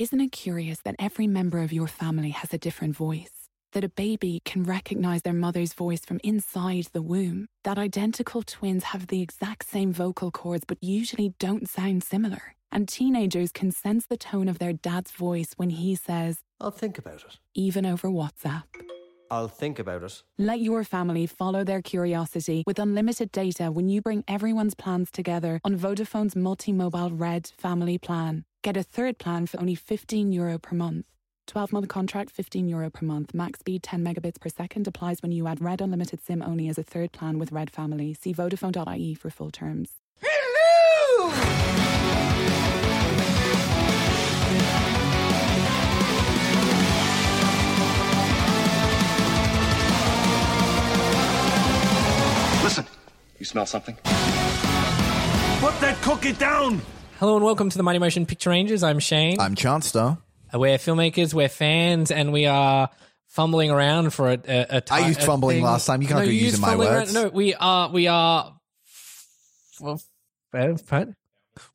Isn't it curious that every member of your family has a different voice? That a baby can recognize their mother's voice from inside the womb? That identical twins have the exact same vocal cords but usually don't sound similar? And teenagers can sense the tone of their dad's voice when he says, I'll think about it. even over WhatsApp. I'll think about it. Let your family follow their curiosity with unlimited data when you bring everyone's plans together on Vodafone's multi-mobile Red family plan. Get a third plan for only 15 euro per month. 12 month contract, 15 euro per month. Max speed 10 megabits per second applies when you add Red Unlimited SIM only as a third plan with Red Family. See Vodafone.ie for full terms. Hello! Listen, you smell something? Put that cookie down! Hello and welcome to the Mighty Motion Picture Rangers. I'm Shane. I'm Chancellor. we're filmmakers, we're fans, and we are fumbling around for a. a, a ti- I used a fumbling thing. last time. You can't no, go you using my fumbling words. around- No, we are. We are. Well, what?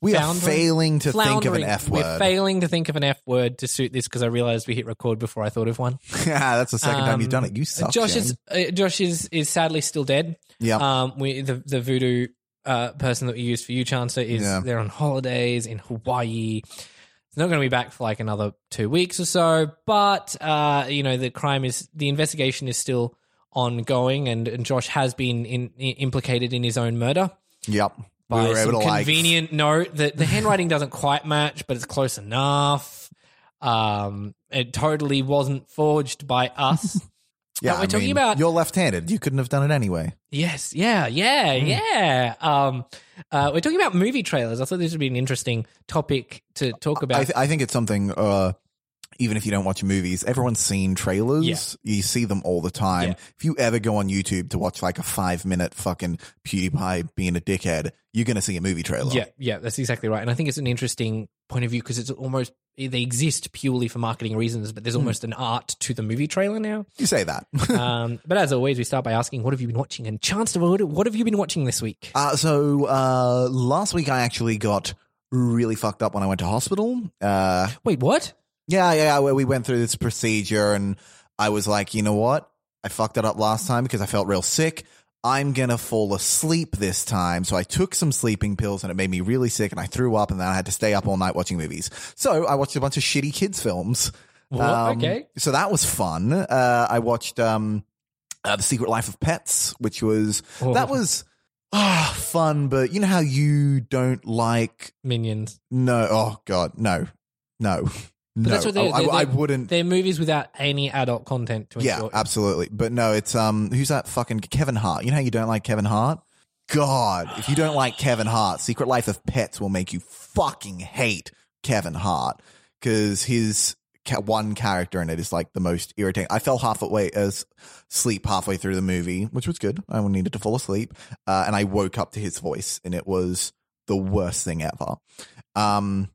We are failing to think of an Floundering. F We're word. failing to think of an F word to suit this because I realized we hit record before I thought of one. yeah, that's the second time you've Um, done it. You suck. Josh Shane. is uh, Josh is is sadly still dead. Yeah. Um, we the the voodoo uh person that we used for you, Chancellor, is Yeah. they're on holidays in Hawaii. It's not going to be back for like another two weeks or so. But uh, you know, the crime is the investigation is still ongoing, and, and Josh has been in, i implicated in his own murder Yep. by we some able like. convenient note that the handwriting doesn't quite match, but it's close enough. Um, it totally wasn't forged by us. Yeah, we're I talking mean, about You're left-handed. You couldn't have done it anyway. Yes, yeah, yeah, yeah. Um, uh, we're talking about movie trailers. I thought this would be an interesting topic to talk about. I, th- I think it's something. Uh, even if you don't watch movies, everyone's seen trailers. Yeah. You see them all the time. Yeah. If you ever go on YouTube to watch like a five-minute fucking PewDiePie being a dickhead, you're gonna see a movie trailer. yeah, yeah, that's exactly right. And I think it's an interesting point of view because it's almost they exist purely for marketing reasons, but Hmm. there's almost an art to the movie trailer now. You say that. um, but as always, we start by asking, "What have you been watching?" And Chance, what what have you been watching this week? Uh, so uh, last week I actually got really fucked up when I went to hospital. Uh, Wait, what? yeah, yeah, where we went through this procedure, and I was like, you know what? I fucked it up last time because I felt real sick. I'm gonna fall asleep this time. So I took some sleeping pills, and it made me really sick, and I threw up, and then I had to stay up all night watching movies. So I watched a bunch of shitty kids films. What? Um, okay. So that was fun. Uh, I watched um, uh, The Secret Life of Pets, which was that Oh. was ah fun. But you know how you don't like Minions. no. Oh God, no, no, no. that's what they- I, they- I, I wouldn't. They're movies without any adult content to yeah, enjoy. absolutely. But no, it's um, who's that fucking Kevin Hart? You know how you don't like Kevin Hart? God, if you don't like Kevin Hart, Secret Life of Pets will make you fucking hate Kevin Hart because his ca- one character in it is like the most irritating. I fell halfway as sleep halfway through the movie, which was good. I needed to fall asleep, uh, and I woke up to his voice, and it was the worst thing ever. Um,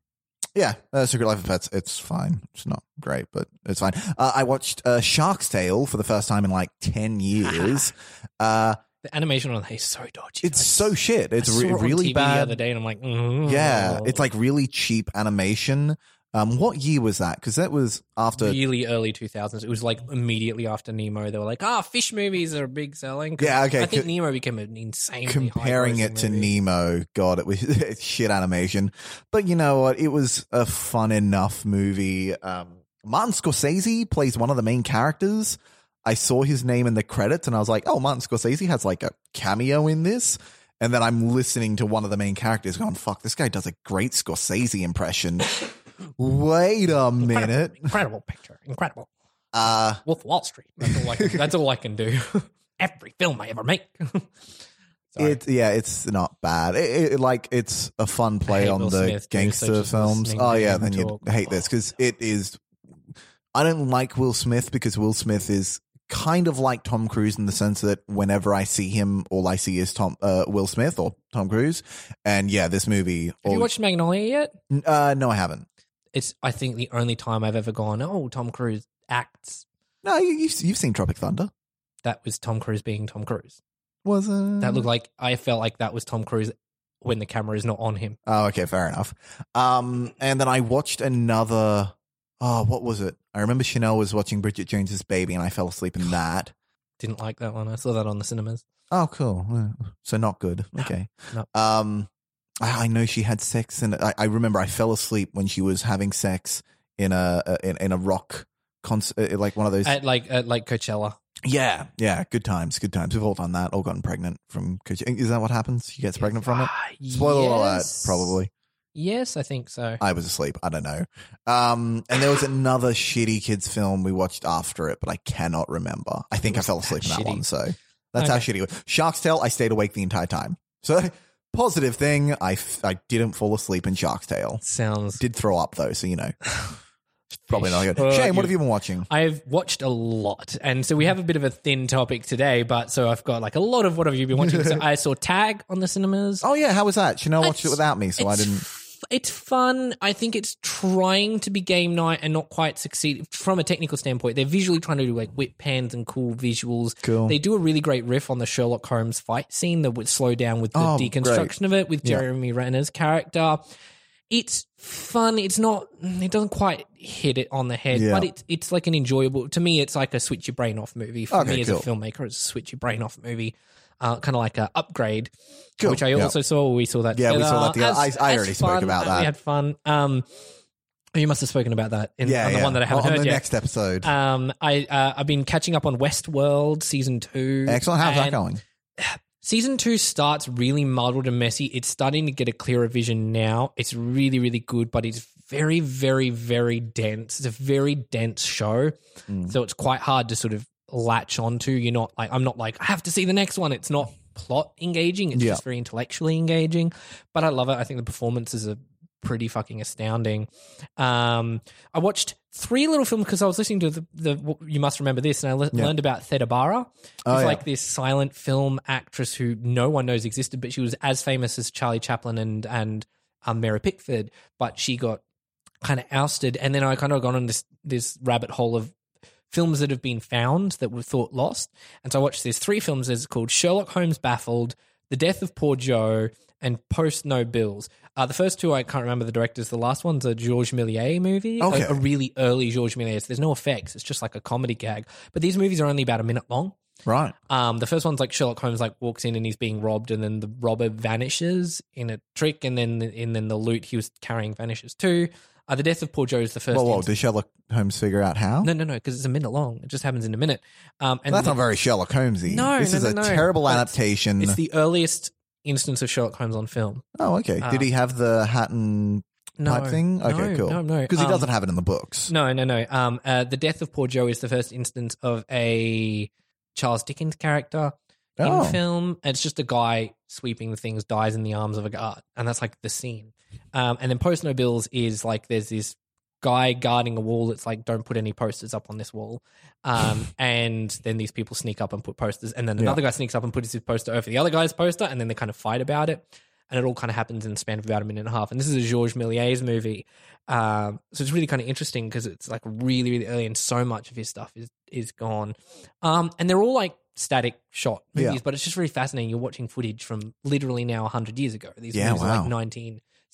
yeah, uh, Secret Life of Pets. It's fine. It's not great, but it's fine. Uh, I watched uh, Shark's Tale for the first time in like ten years. uh, The animation on that is so dodgy. it's I so shit. It's I saw re- it on really TV bad. the other day, and I'm like, mm, Yeah, it's like really cheap animation. Um, what year was that? Because that was after. really early 2000s. It was like immediately after Nemo. They were like, ah, fish movies are a big selling." Yeah, okay, I think co- Nemo became an insane. comparing it to Nemo, God, it was shit animation. But you know what? It was a fun enough movie. Um, Martin Scorsese plays one of the main characters. I saw his name in the credits and I was like, oh, Martin Scorsese has like a cameo in this. And then I'm listening to one of the main characters going, fuck, this guy does a great Scorsese impression. Wait a minute. Incredible picture. Incredible. Uh, Wolf Wall Street. That's all I can, that's all I can do. Every film I ever make. It yeah, it's not bad. It, it- like it's a fun play on Will the Smith, gangster films. Oh yeah, then you hate this because it is. I don't like Will Smith because Will Smith is kind of like Tom Cruise in the sense that whenever I see him, all I see is Tom uh, Will Smith or Tom Cruise. And yeah, this movie. Have all- you watched Magnolia yet? Uh, no, I haven't. It's I think the only time I've ever gone. Oh, Tom Cruise acts. No, you, you've you've seen Tropic Thunder. That was Tom Cruise being Tom Cruise. Was uh, That looked like I felt like that was Tom Cruise when the camera is not on him. Oh, okay, fair enough. Um, and then I watched another. Oh, what was it? I remember Chanel was watching Bridget Jones's Baby, and I fell asleep in that. Didn't like that one. I saw that on the cinemas. Oh, cool. Uh, So not good. Okay. no. Um, I, I know she had sex, and I, I remember I fell asleep when she was having sex in a, a in, in a rock concert, like one of those. At like at like Coachella. yeah, yeah. Good times. Good times. We've all done that. All gotten pregnant from. Coachella. Is that what happens? She gets pregnant from it. Ah, Spoiler alert. yes. Probably. Yes, I think so. I was asleep. I don't know. Um, and there was another shitty kids film we watched after it, but I cannot remember. I think I fell asleep in that shitty? one. So that's how shitty it was. Shark's Tale, I stayed awake the entire time. So positive thing, I, f- I didn't fall asleep in Shark's Tale. Sounds. Did throw up though, so you know. Probably not good. Shane, what have you been watching? I've watched a lot, and so we have a bit of a thin topic today. But so I've got like a lot of what have you been watching? so I saw Tag on the cinemas. Oh yeah, how was that? Chanel watched it without me, so I didn't. It's fun. I think it's trying to be game night and not quite succeed from a technical standpoint. They're visually trying to do like whip pans and cool visuals. Cool. They do a really great riff on the Sherlock Holmes fight scene that would slow down with the Oh, deconstruction of it with Yeah. Jeremy Renner's character. It's fun. It's not. It doesn't quite hit it on the head, Yeah. but it's it's like an enjoyable. To me, it's like a switch your brain off movie. For Okay, me as cool. a filmmaker, it's a switch your brain off movie. Uh, kind of like a upgrade, Cool, which I yeah. also saw. We saw that. Yeah, we saw that together. As- I- I already spoke about that. We had fun. Um, you must have spoken about that in Yeah, on the yeah. one that I haven't on heard the yet. next episode. Um, I uh, I've been catching up on Westworld season two. Excellent. How's that going? Season two starts really muddled and messy. It's starting to get a clearer vision now. It's really, really good, but it's very, very, very dense. It's a very dense show. So it's quite hard to sort of latch onto. You're not like, I'm not like, I have to see the next one. It's not plot engaging. It's Yeah. just very intellectually engaging. But I love it. I think the performances are pretty fucking astounding. Um, I watched three little films because I was listening to the, the you must remember this, and I le- Yeah. learned about Theda Bara. Oh, yeah. like this silent film actress who no one knows existed, but she was as famous as Charlie Chaplin and and um, Mary Pickford. But she got kind of ousted, and then I kind of gone on this this rabbit hole of films that have been found that were thought lost. And so I watched these three films. It's called Sherlock Holmes Baffled, The Death of Poor Joe, and Post No Bills. Uh, the first two I can't remember the directors. The last one's a Georges Méliès movie, a- Okay. a, really early Georges Méliès. There's no effects. It's just like a comedy gag. But these movies are only about a minute long. Right. Um, the first one's like Sherlock Holmes like walks in and he's being robbed, and then the robber vanishes in a trick, and then and then the loot he was carrying vanishes too. Uh, the death of poor Joe is the first. Whoa, whoa. instance- Did Sherlock Holmes figure out how? no, no, no, because it's a minute long. It just happens in a minute. Um, and That's the- not very Sherlock Holmesy. No, this no, is no, a no. terrible But adaptation. It's the earliest instance of Sherlock Holmes on film. oh, okay. uh, Did he have the hat and No, type thing? Okay, no, cool. no, no. Because he Um, doesn't have it in the books. No, no, no. Um, uh, the death of poor Joe is the first instance of a Charles Dickens character Oh. in film. It's just a guy sweeping the things, dies in the arms of a guard, and that's like the scene. Um, and then Post No Bills is like there's this guy guarding a wall that's like don't put any posters up on this wall. Um, and then these people sneak up and put posters, and then another guy sneaks up and puts his poster over the other guy's poster, and then they kind of fight about it. And it all kind of happens in the span of about a minute and a half. And this is a Georges Méliès movie. Um, so it's really kind of interesting because it's like really, really early and so much of his stuff is is gone. Um, and they're all like static shot movies, Yeah. but it's just really fascinating. You're watching footage from literally now 100 years ago. These Yeah, movies are wow.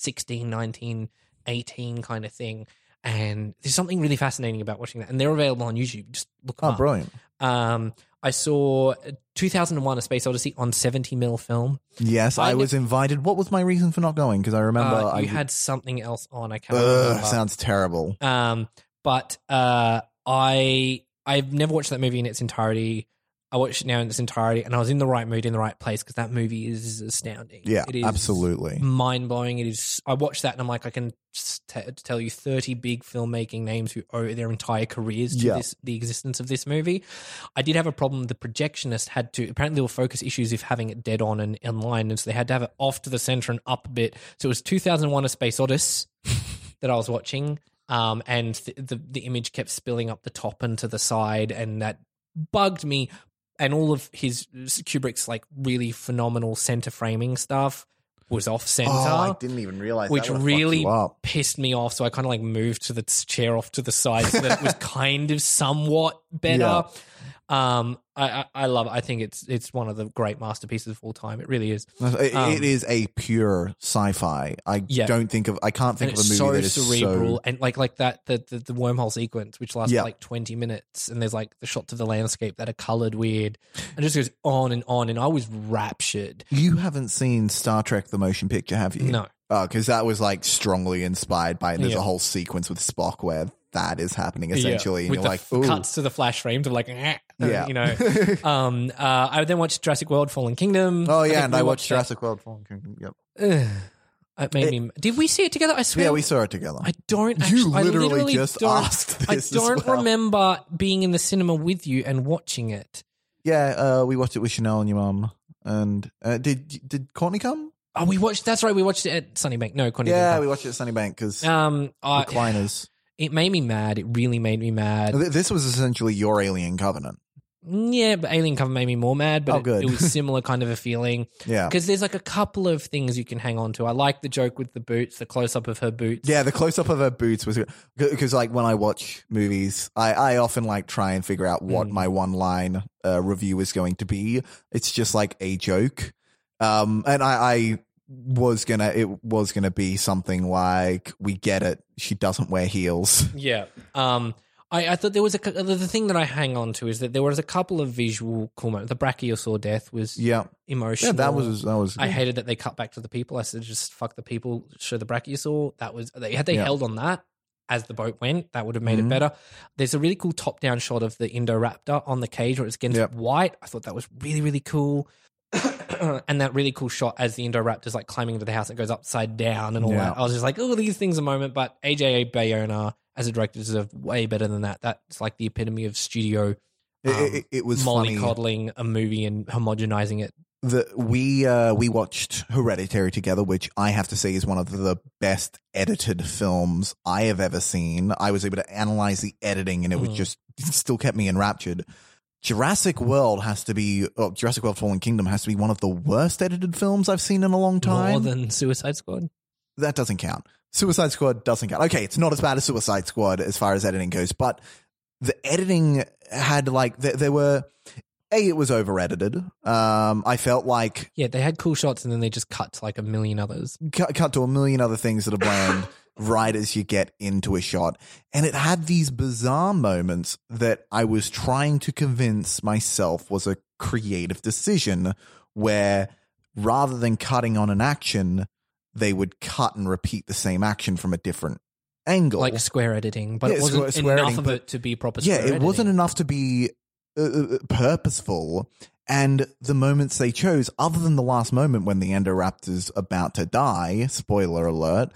Like 1916, 1918 kind of thing. And there's something really fascinating about watching that. And they're available on YouTube. Just look Oh, up. brilliant. Um, I saw 2001 A Space Odyssey on 70 mil film. Yes, I, I was invited. What was my reason for not going? Because I remember Uh, I you had something else on. I can't Ugh, remember. sounds terrible. Um, but uh, I I've never watched that movie in its entirety. I watched it now in its entirety, and I was in the right mood, in the right place because that movie is astounding. Yeah, it is absolutely. mind blowing. It is. I watched that, and I'm like, I can t- tell you 30 big filmmaking names who owe their entire careers to Yeah. this, the existence of this movie. I did have a problem. The projectionist had to apparently there were focus issues if having it dead on and online, and so they had to have it off to the center and up a bit. So it was 2001: A Space Odyssey that I was watching, um, and th- the the image kept spilling up the top and to the side, and that bugged me. And all of his Kubrick's like really phenomenal center framing stuff was off center, Oh, I didn't even realize which really pissed me off. So I kind of like moved to the chair off to the side so that it was kind of somewhat better. Um, I, I I love it. I think it's it's one of the great masterpieces of all time. It really is. It, Um, it is a pure sci-fi. I Yeah. don't think of. I can't think of a movie so that is cerebral so. and like like that the, the the wormhole sequence which lasts Yeah. like 20 minutes and there's like the shots of the landscape that are colored weird and just goes on and on and i was raptured You haven't seen Star Trek: The Motion Picture, have you? no because that was like strongly inspired by. There's Yeah. a whole sequence with Spock where that is happening Yeah. essentially, and with you're the like, f- cuts to the flash frames of like eh, Yeah. you know um uh i then watched jurassic world fallen kingdom oh yeah, and we I watched that. Jurassic World: Fallen Kingdom. Yep. Ugh. it made me did we see it together i swear Yeah, we saw it together. I don't. You Actually, I literally literally just asked I don't well. remember being in the cinema with you and watching it. yeah, uh, we watched it with Chanel and your mum. And uh, did did Courtney come? Oh, we watched. That's right. We watched it at Sunnybank. No, didn't Yeah, we watched it at Sunnybank because Um, I, recliners. It made me mad. It really made me mad. This was essentially your Alien Covenant. Yeah, but Alien Covenant made me more mad. But Oh, it- good. It, was similar kind of a feeling Yeah. because there's like a couple of things you can hang on to. I like the joke with the boots, the close up of her boots. Yeah, the close up of her boots was good because, like, when I watch movies, I, I often like try and figure out Mm. what my one line uh, review is going to be. It's just like a joke, um, and I, I was gonna, it was gonna be something like, "We get it. She doesn't wear heels." Yeah. Um, I, I thought there was a the thing that I hang on to is that there was a couple of visual cool moments. The brachiosaur death was Yeah, emotional. yeah, that was that was. I hated that they cut back to the people. I said, just fuck the people, show the brachiosaur. That was they had they Yeah. held on that as the boat went, that would have made Mhm. it better. There's a really cool top down shot of the Indoraptor on the cage where it's against Yep. white. I thought that was really really cool. and that really cool shot as the Indoraptor's like climbing into the house, it goes upside down and all Yeah. that. I was just like, oh, these things a moment. But AJ Bayona as a director deserved way better than that. That's like the epitome of studio. It, um, it, it was funny. mollycoddling a movie and homogenizing it. the we uh we watched Hereditary together, which I have to say is one of the best edited films I have ever seen. I was able to analyze the editing, and it was Mhm. just it still kept me enraptured. Jurassic World has to be oh, Jurassic World: Fallen Kingdom has to be one of the worst edited films I've seen in a long time. More than Suicide Squad. that doesn't count. Suicide Squad doesn't count. Okay, it's not as bad as Suicide Squad as far as editing goes, but the editing had like there, there were a it was over edited. Um, I felt like Yeah, they had cool shots and then they just cut to like a million others. cut, cut to a million other things that are bland right as you get into a shot. And it had these bizarre moments that I was trying to convince myself was a creative decision where rather than cutting on an action, they would cut and repeat the same action from a different angle. Like square editing, but Yeah, it wasn't square- enough editing, of it to be proper yeah, it wasn't enough to be uh, uh, purposeful. And the moments they chose, other than the last moment when the Indoraptor's about to die, spoiler alert,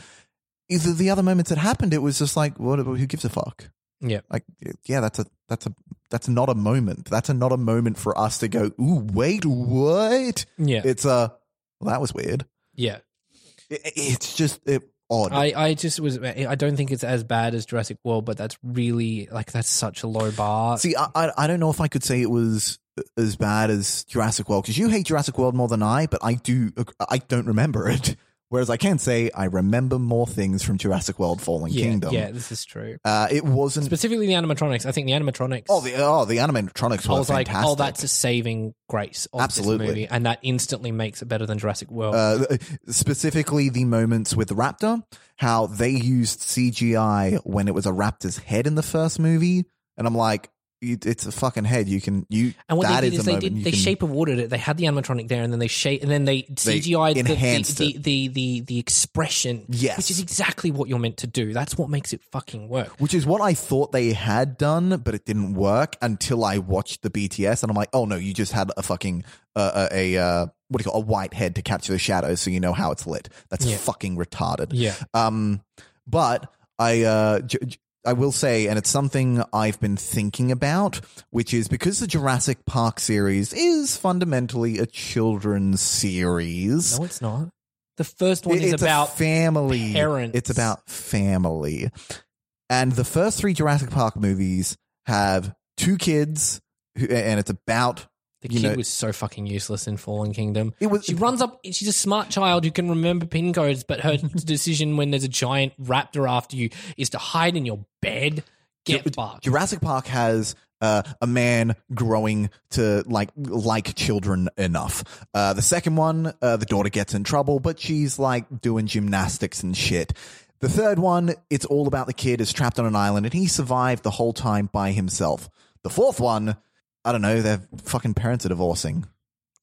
either the other moments that happened, it was just like, what? Who gives a fuck? Yeah. Like, yeah, that's a that's a that's not a moment. That's a, not a moment for us to go. Ooh, wait, what? Yeah. It's a. Well, that was weird. Yeah. It, it's just it, odd. I, I just was I don't think it's as bad as Jurassic World, but that's really like that's such a low bar. See, I, I I don't know if I could say it was as bad as Jurassic World because you hate Jurassic World more than I, but I do. I don't remember it. Whereas I can say I remember more things from Jurassic World: Fallen yeah, Kingdom. yeah, this is true. Uh, it wasn't. Specifically the animatronics. I think the animatronics oh, the oh the animatronics I were was like, fantastic. oh, that's a saving grace of Absolutely. this movie, and that instantly makes it better than Jurassic World. uh, specifically the moments with the raptor, how they used CGI when it was a raptor's head in the first movie, and I'm like, it, it's a fucking head. You can you. And what that they did is is they did they can- shape watered it. They had the animatronic there, and then they shape, and then they CGI the, the, enhanced the, the the the expression. Yes. which is exactly what you're meant to do. That's what makes it fucking work. Which is what I thought they had done, but it didn't work until I watched the BTS, and I'm like, oh no, you just had a fucking uh, a, a uh, what do you call a white head to capture the shadows, so you know how it's lit. That's Yeah. fucking retarded. Yeah. Um, but I uh, j- j- I will say, and it's something I've been thinking about, which is because the Jurassic Park series is fundamentally a children's series. No, it's not. The first one It- is about family. parents. It's about family. And the first three Jurassic Park movies have two kids, who, and it's about The you kid know- was so fucking useless in Fallen Kingdom. It was- She runs up. She's a smart child who can remember pin codes, but her decision when there's a giant raptor after you is to hide in your bed. Get fucked. Jurassic Park has uh, a man growing to like like children enough. Uh, the second one, uh, the daughter gets in trouble, but she's like doing gymnastics and shit. The third one, it's all about the kid is trapped on an island and he survived the whole time by himself. The fourth one, I don't know, their fucking parents are divorcing.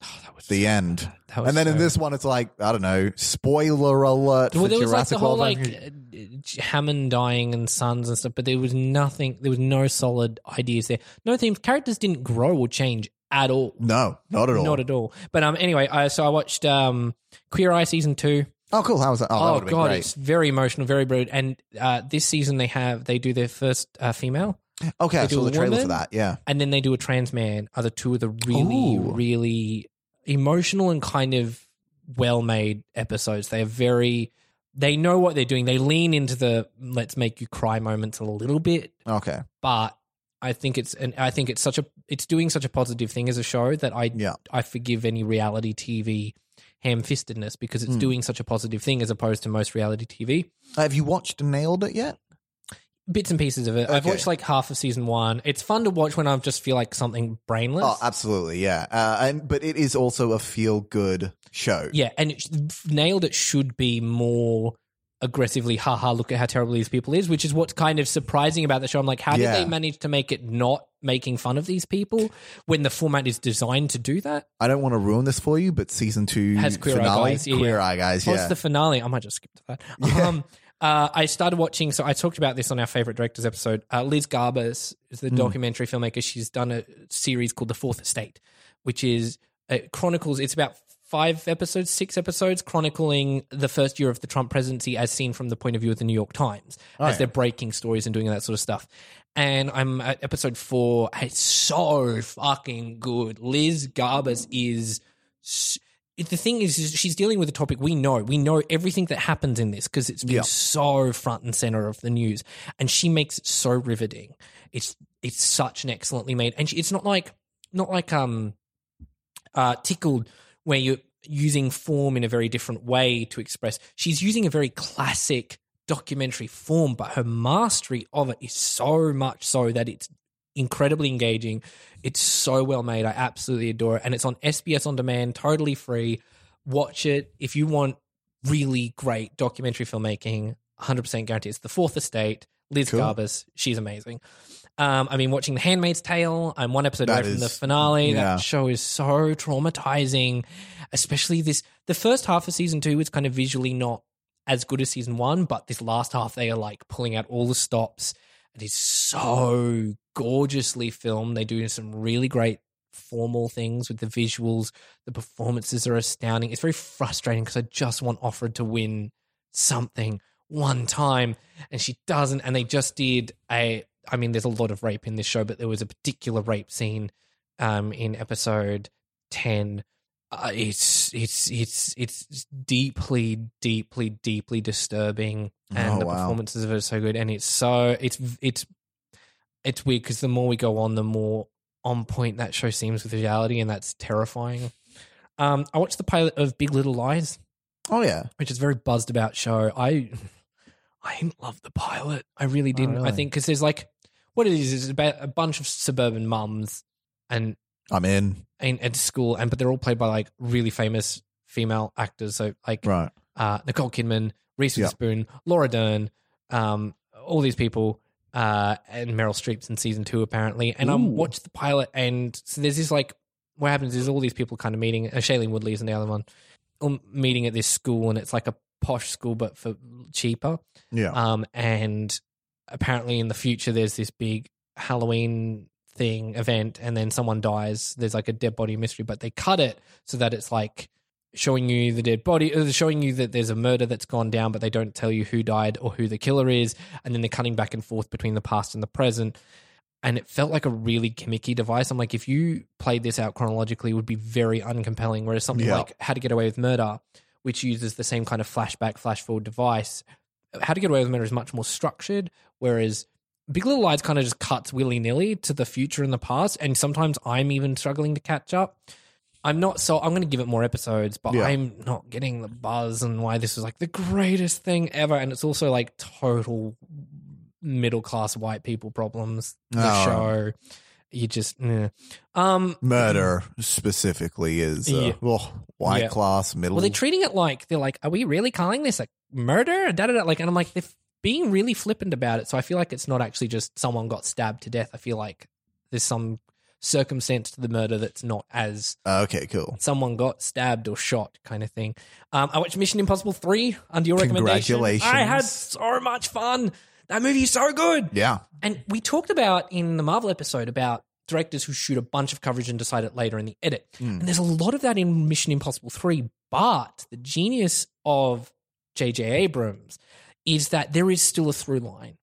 that was The end. That was And then in this one, it's like I don't know. Spoiler alert Well, for there was like Jurassic the whole World. like uh, Hammond dying and sons and stuff, but there was nothing. There was no solid ideas there. No themes. Characters didn't grow or change at all. no, not at all. Not at all. But um, anyway, I, so I watched um, Queer Eye season two. Oh, cool. How was that? Oh, Oh, been god, it's very emotional, very brutal. And uh, this season they have they do their first uh, female, Okay, I they do saw the trailer for that. Yeah. and then they do a trans man. Are the two of the really, Ooh. really emotional and kind of well made episodes. They are very. They know what they're doing. They lean into the let's make you cry moments a little bit, Okay. but I think it's and I think it's such a it's doing such a positive thing as a show that I Yeah. I forgive any reality TV ham fistedness because it's Hmm. doing such a positive thing as opposed to most reality TV. Have you watched Nailed It yet? Bits and pieces of it. I've Okay. watched like half of season one. It's fun to watch when I just feel like something brainless. Oh, absolutely, yeah. Uh, and but it is also a feel good show. Yeah, and it, nailed it should be more aggressively haha look at how terrible these people is which is what's kind of surprising about the show i'm like how Yeah. did they manage to make it not making fun of these people when the format is designed to do that I don't want to ruin this for you, but season two Has Queer Eye finale, Guys, yeah, Queer yeah. Eye Guys, yeah. it's the finale. I might just skip to that. Um, uh, I started watching. So I talked about this on our favorite directors episode. Uh, Liz Garbus is the documentary filmmaker. She's done a series called The Fourth Estate, which is uh, chronicles. It's about five episodes, six episodes, chronicling the first year of the Trump presidency as seen from the point of view of the New York Times, Oh, as they're breaking stories and doing that sort of stuff. And I'm at episode four. It's so fucking good. Liz Garbus is. The thing is, is she's dealing with a topic we know. We know everything that happens in this because it's been Yeah. so front and center of the news, and she makes it so riveting. It's it's such an excellently made, and she, it's not like not like um uh tickled where you're using form in a very different way to express. She's using a very classic documentary form, but her mastery of it is so much so that it's incredibly engaging. It's so well made. I absolutely adore it. And it's on SBS on demand, totally free. Watch it. If you want really great documentary filmmaking, 100% guarantee. It's The Fourth Estate, Liz Cool. Garbus. She's amazing. Um, I've been watching The Handmaid's Tale. I'm one episode That away from the finale. yeah. That show is so traumatizing, especially this. The first half of season two is kind of visually not as good as season one, but this last half they are like pulling out all the stops. It is so gorgeously filmed. They do some really great formal things with the visuals. The performances are astounding. It's very frustrating because I just want Offred to win something one time, and she doesn't. And they just did a. I mean, there's a lot of rape in this show, but there was a particular rape scene um, in episode ten. Uh, it's it's it's it's deeply, deeply, deeply disturbing, and Oh, the wow. performances of it are so good. And it's so it's it's it's weird because the more we go on, the more on point that show seems with reality, and that's terrifying. Um, I watched the pilot of Big Little Lies, oh yeah. which is a very buzzed about show. I I didn't love the pilot. I really didn't. I really? think because there's like what it is is about a bunch of suburban mums and I'm in. in at school, and but they're all played by like really famous female actors. So like Right. uh, Nicole Kidman, Reese Yeah. Witherspoon, Laura Dern, um, all these people. uh, and Meryl Streep's in season two apparently. And I watched the pilot, and so there's this like what happens is all these people kind of meeting. Uh, Shailene Woodley is the other one, all meeting at this school, and it's like a posh school but for cheaper. Yeah. Um, and apparently in the future, there's this big Halloween thing event, and then someone dies. There's like a dead body mystery, but they cut it so that it's like showing you the dead body, uh, showing you that there's a murder that's gone down, but they don't tell you who died or who the killer is, and then they're cutting back and forth between the past and the present. And it felt like a really gimmicky device. I'm like, if you played this out chronologically, it would be very uncompelling. Whereas something Yeah. like How to Get Away with Murder, which uses the same kind of flashback, flash forward device, How to Get Away with Murder is much more structured. Whereas Big Little Lies kind of just cuts willy nilly to the future and the past. And sometimes I'm even struggling to catch up. I'm not so I'm going to give it more episodes, but Yeah. I'm not getting the buzz and why this was like the greatest thing ever. And it's also like total middle class white people problems. The Oh. show, you just um. Murder specifically is uh, Yeah. oh, white Yeah. class, middle. Well, they're treating it like they're like, are we really calling this a murder? Da, da, da. Like, and I'm like, they're being really flippant about it. So I feel like it's not actually just someone got stabbed to death. I feel like there's some circumstance to the murder that's not as okay, cool. someone got stabbed or shot kind of thing. Um, I watched Mission Impossible 3 under your recommendation. Congratulations. I had so much fun. That movie is so good. Yeah. And we talked about in the Marvel episode about directors who shoot a bunch of coverage and decide it later in the edit. And there's a lot of that in Mission Impossible 3. But the genius of J.J. Abrams is that there is still a through line,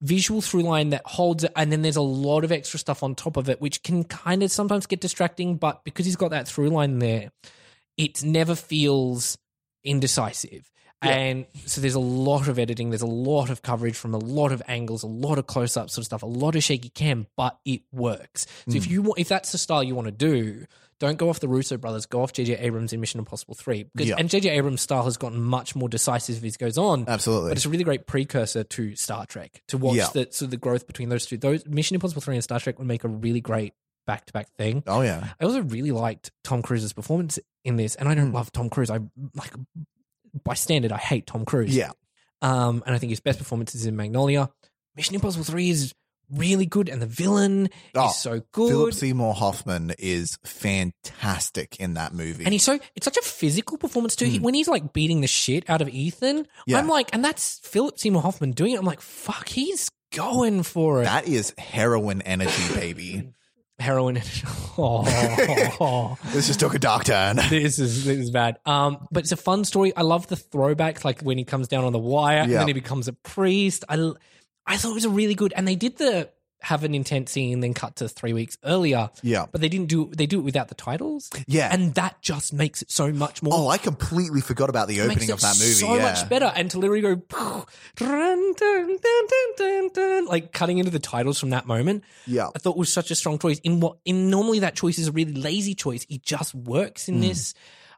visual through line that holds it. And then there's a lot of extra stuff on top of it, which can kind of sometimes get distracting. But because he's got that through line there, it never feels indecisive. And so there's a lot of editing, there's a lot of coverage from a lot of angles, a lot of close ups sort of stuff, a lot of shaky cam, but it works. So if hmm. you want, if that's the style you want to do, don't go off the Russo brothers, go off JJ Abrams in Mission Impossible 3. Because Yeah. and JJ Abrams' style has gotten much more decisive as it goes on. Absolutely. But it's a really great precursor to Star Trek. To watch Yeah. the so the growth between those two. Those Mission Impossible 3 and Star Trek would make a really great back to back thing. Oh yeah. I also really liked Tom Cruise's performance in this, and I don't hmm. love Tom Cruise. I like by standard, I hate Tom Cruise. Yeah. Um, and I think his best performance is in Magnolia. Mission Impossible Three is really good, and the villain Oh, is so good. Philip Seymour Hoffman is fantastic in that movie. and he's so it's such a physical performance too. He- When he's like beating the shit out of Ethan, Yeah. I'm like, and that's Philip Seymour Hoffman doing it. I'm like, fuck, he's going for it. that is heroin energy, baby. Heroin. oh. this just took a dark turn. this is this is bad. Um, but it's a fun story. I love the throwbacks, like when he comes down on the wire and Yeah. then he becomes a priest. I, l- I thought it was a really good, and they did the have an intense scene, then cut to three weeks earlier. Yeah. but they didn't do. They do it without the titles. Yeah. and that just makes it so much more. Oh, I completely forgot about the opening of that movie. so yeah. much better. And to literally go dun, dun, dun, like cutting into the titles from that moment. Yeah. I thought was such a strong choice. In what in normally that choice is a really lazy choice. It just works in this.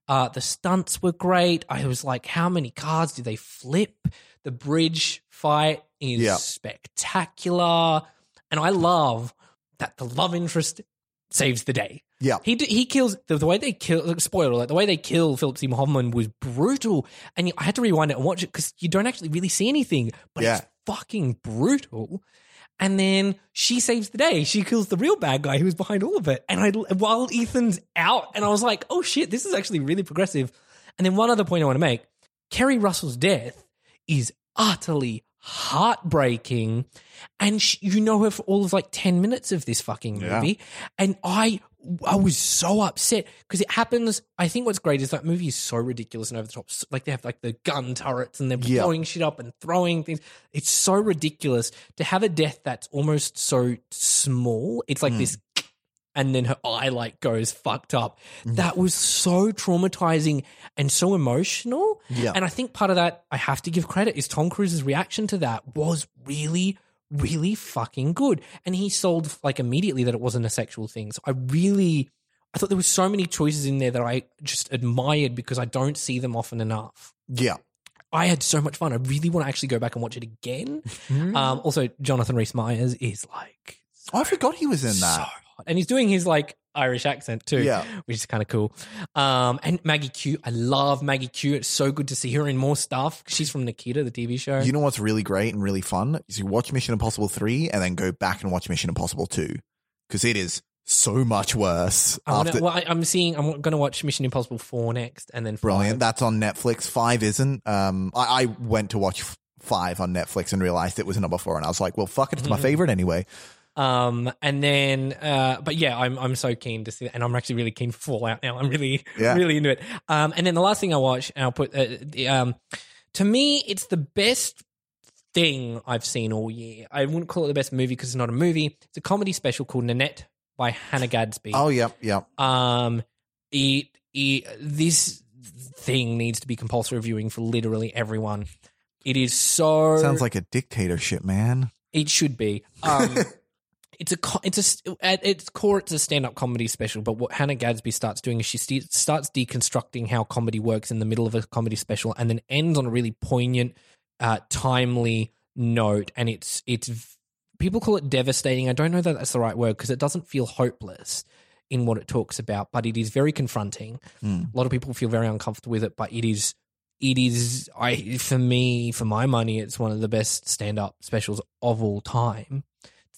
Uh, the stunts were great. I was like, how many cards did they flip? The bridge fight is Yeah. spectacular, and I love that the love interest saves the day. Yeah. He d- he kills the, the way they kill. Like, spoiler alert: the way they kill Philip Seymour Hoffman was brutal, and I had to rewind it and watch it because you don't actually really see anything, but Yeah. it's fucking brutal. And then she saves the day. She kills the real bad guy who was behind all of it. And I while Ethan's out, and I was like, oh shit, this is actually really progressive. And then one other point I want to make: Keri Russell's death is utterly heartbreaking, and sh you know her for all of like ten minutes of this fucking Yeah. movie, and I I was so upset because it happens. I think what's great is that movie is so ridiculous and over the top. Like they have like the gun turrets and they're Yeah. blowing shit up and throwing things. It's so ridiculous to have a death that's almost so small. It's like hmm. this and then her eye like goes fucked up. Mm. That was so traumatizing and so emotional. Yeah. And I think part of that I have to give credit is Tom Cruise's reaction to that was really really fucking good. And he sold like immediately that it wasn't a sexual thing. So I really I thought there was so many choices in there that I just admired because I don't see them often enough. Yeah. I had so much fun. I really want to actually go back and watch it again. Um, also, Jonathan Rhys Myers is like I forgot he was in that. hot. And he's doing his like Irish accent too, Yeah. which is kind of cool. Um, and Maggie Q, I love Maggie Q. It's so good to see her in more stuff. She's from Nikita, the TV show. You know what's really great and really fun is you watch Mission Impossible 3 and then go back and watch Mission Impossible 2 because it is so much worse. I wanna, after- well, I, I'm seeing. I'm going to watch Mission Impossible four next, and then Brilliant. That's on Netflix. 5 isn't. Um, I, I went to watch 5 on Netflix and realized it was number 4 and I was like, well, fuck it. It's my favorite anyway. Um, and then, uh, but yeah, I'm I'm so keen to see that, and I'm actually really keen for Fallout now. I'm really Yeah. really into it. Um, and then the last thing I watch, and I'll put, uh, the, um, to me, it's the best thing I've seen all year. I wouldn't call it the best movie because it's not a movie. It's a comedy special called Nanette by Hannah Gadsby. Oh, yep, yep. Um, it, it this thing needs to be compulsory viewing for literally everyone. It is so Sounds like a dictatorship, man. it should be. Um, it's a it's a at its core it's a stand up comedy special. But what Hannah Gadsby starts doing is she st- starts deconstructing how comedy works in the middle of a comedy special, and then ends on a really poignant, uh, timely note. And it's it's people call it devastating. I don't know that that's the right word because it doesn't feel hopeless in what it talks about, but it is very confronting. A lot of people feel very uncomfortable with it, but it is it is I for me for my money it's one of the best stand up specials of all time.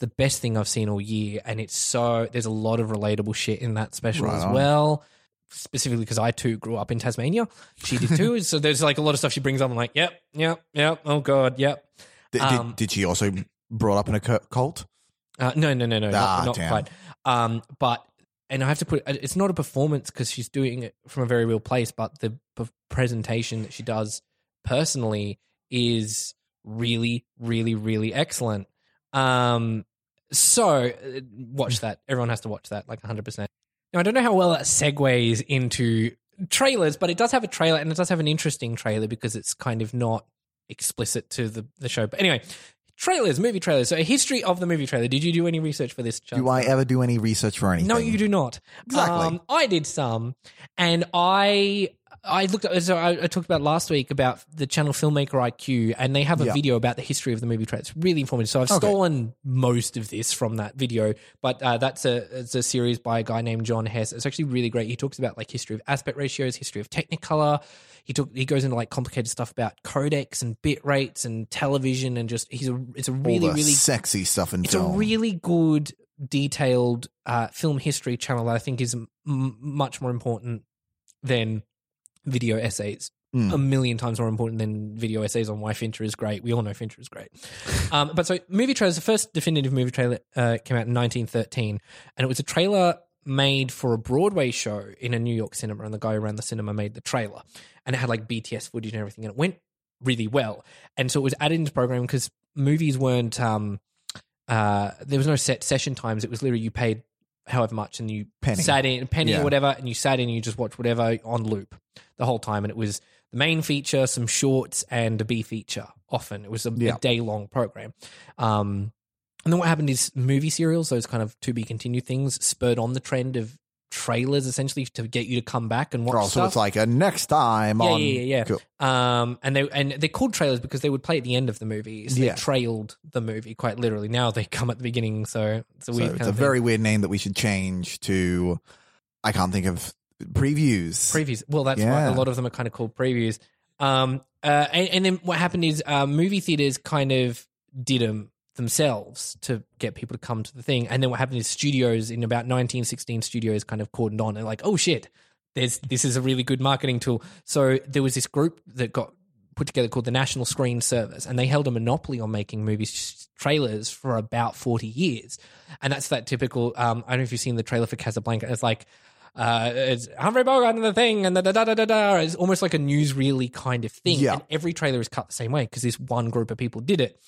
The best thing I've seen all year and it's so there's a lot of relatable shit in that special Right as on. well. Specifically because I too grew up in Tasmania. She did too. so there's like a lot of stuff she brings up. I'm like, yep, yep, yep. Oh god, yep. Did, Um, did, did she also brought up in a cult? Uh, no, no, no, no, Ah, not, not quite. Um, but and I have to put it's not a performance because she's doing it from a very real place, but the p- presentation that she does personally is really, really, really excellent. Um, so uh, watch that. Everyone has to watch that, like 100. percent Now I don't know how well that segues into trailers, but it does have a trailer, and it does have an interesting trailer because it's kind of not explicit to the the show. But anyway. Trailers, movie trailers. So, a history of the movie trailer. Did you do any research for this? Do I ever do any research for anything? No, you do not. Exactly. Um, I did some, and I I looked at. So I, I talked about last week about the channel Filmmaker IQ, and they have a Yeah. video about the history of the movie trailer. It's really informative. So I've Okay. stolen most of this from that video, but uh, that's a it's a series by a guy named John Hess. It's actually really great. He talks about like history of aspect ratios, history of Technicolor. He took he goes into like complicated stuff about codecs and bit rates and television, and just he's a it's a really really sexy stuff in it's film. a really good detailed uh, film history channel that I think is m- much more important than video essays. Mm. A million times more important than video essays on why Fincher is great. We all know Fincher is great. um, but so, movie trailers, the first definitive movie trailer uh, came out in 1913, and it was a trailer made for a Broadway show in a New York cinema, and the guy who ran the cinema made the trailer. And it had like BTS footage and everything, and it went really well. And so it was added into the program because movies weren't um uh there was no set session times. It was literally you paid however much and you Penny. sat in a penny Yeah. or whatever and you sat in and you just watched whatever on loop the whole time and it was the main feature, some shorts and a B feature often. It was a, Yeah. day long program. Um and then what happened is movie serials, those kind of to be continued things, spurred on the trend of trailers essentially to get you to come back and watch Oh, so stuff. it's like a next time Yeah, on. yeah, yeah, yeah. Cool. Um, and they and they're called trailers because they would play at the end of the movie. So Yeah. they trailed the movie quite literally. Now they come at the beginning, so it's a So weird. it's kind a of very weird name that we should change to. I can't think of previews. previews. Well, that's Yeah. right. A lot of them are kind of called previews. Um, uh, and, and then what happened is uh, movie theaters kind of did them themselves to get people to come to the thing. And then what happened is studios in about 1916 studios kind of cordoned on and like, oh shit, there's this is a really good marketing tool. So there was this group that got put together called the National Screen Service, and they held a monopoly on making movies trailers for about 40 years. And that's that typical. Um, I don't know if you've seen the trailer for Casablanca. It's like. Uh, it's Humphrey Bogart and the thing, and da da da da da da. It's almost like a newsreely kind of thing. Yeah. And every trailer is cut the same way because this one group of people did it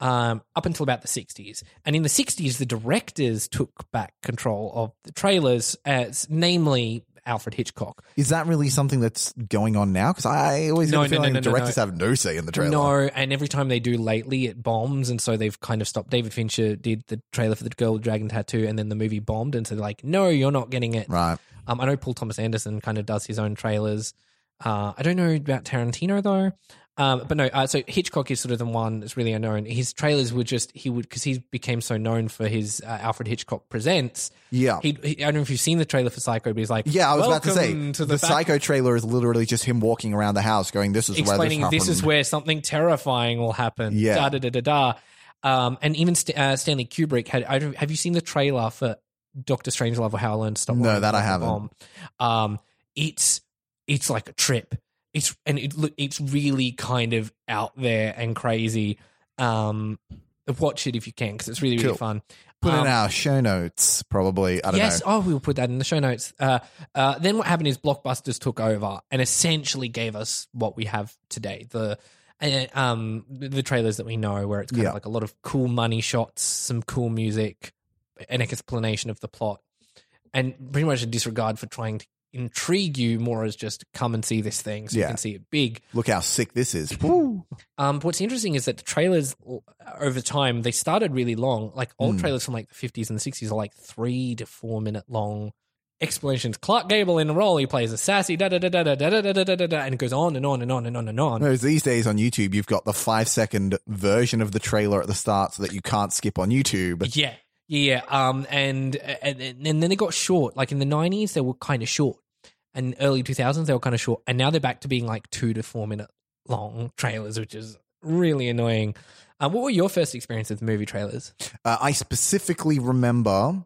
um, up until about the 60s. And in the 60s, the directors took back control of the trailers, as namely Alfred Hitchcock. Is that really something that's going on now? Because I always No, the no, no, no, directors have no say in the trailer. No, and every time they do lately, it bombs, and so they've kind of stopped. David Fincher did the trailer for the Girl with Dragon Tattoo, and then the movie bombed, and so they're like, "No, you're not getting it." Right. Um, I know Paul Thomas Anderson kind of does his own trailers. Uh, I don't know about Tarantino though. Um, but no, uh, so Hitchcock is sort of the one that's really unknown. His trailers were just he would because he became so known for his uh, Alfred Hitchcock presents. Yeah. he, he, I don't know if you've seen the trailer for Psycho, but he's like, Yeah, I was about to say to the, the, Psycho trailer is literally just him walking around the house, going, "This is explaining where this, this, is where something terrifying will happen. Yeah. Da da da da da. Um, and even St- uh, Stanley Kubrick had. I don't, have you seen the trailer for Doctor Strangelove or How I Learned to Stop? No, that I haven't. Um, it's it's like a trip. It's and it it's really kind of out there and crazy. Um, watch it if you can because it's really really Cool. fun. Put Um, in our show notes, probably. I don't yes, know. oh, we'll put that in the show notes. Uh, uh, then what happened is Blockbusters took over and essentially gave us what we have today. The uh, um the trailers that we know, where it's kind Yeah. of like a lot of cool money shots, some cool music, an explanation of the plot, and pretty much a disregard for trying to intrigue you more as just come and see this thing so you can see it big. Look how sick this is. Um, but what's interesting is that the trailers over time they started really long. Like old Mm. trailers from like the fifties and the sixties are like three to four minute long explanations. Clark Gable in a role, he plays a sassy da da da da da da da da da da da, and it goes on and on and on and on and on. Whereas these days on YouTube, you've got the five second version of the trailer at the start so that you can't skip on YouTube. Yeah, yeah. Um, and and and then they got short. Like in the nineties, they were kind of short, and early two thousands they were kind of short, and now they're back to being like two to four minute long trailers, which is really annoying. Um, what were your first experiences with movie trailers? Uh, I specifically remember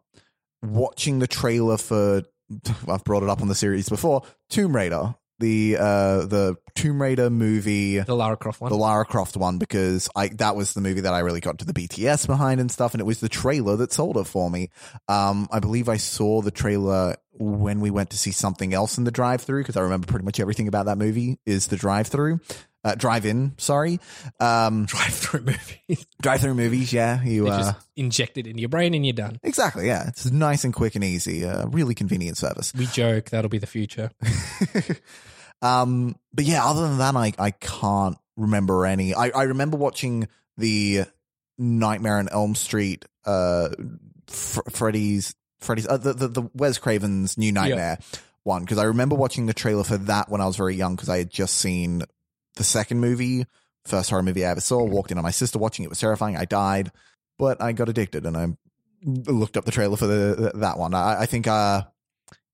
watching the trailer for. I've brought it up on the series before. Tomb Raider, the uh, the Tomb Raider movie, The Lara Croft one. the Lara Croft one, because I that was the movie that I really got to the BTS behind and stuff, and it was the trailer that sold it for me. Um, I believe I saw the trailer when we went to see something else in the drive-through because I remember pretty much everything about that movie is the drive-through. Uh, drive-in, sorry. Um, drive-through movie. drive-through movies, yeah. You uh, just inject it into your brain and you're done. Exactly, yeah. It's nice and quick and easy. Uh, really convenient service. We joke that'll be the future. um, but yeah, other than that, I, I can't remember any. I, I remember watching the Nightmare on Elm Street, uh, Fr- Freddy's, Freddy's, uh, the, the, the Wes Craven's New Nightmare one, because I remember watching the trailer for that when I was very young, because I had just seen the second movie, first horror movie I ever saw, walked in on my sister watching it was terrifying. I died, but I got addicted and I looked up the trailer for the that one. I, I think uh,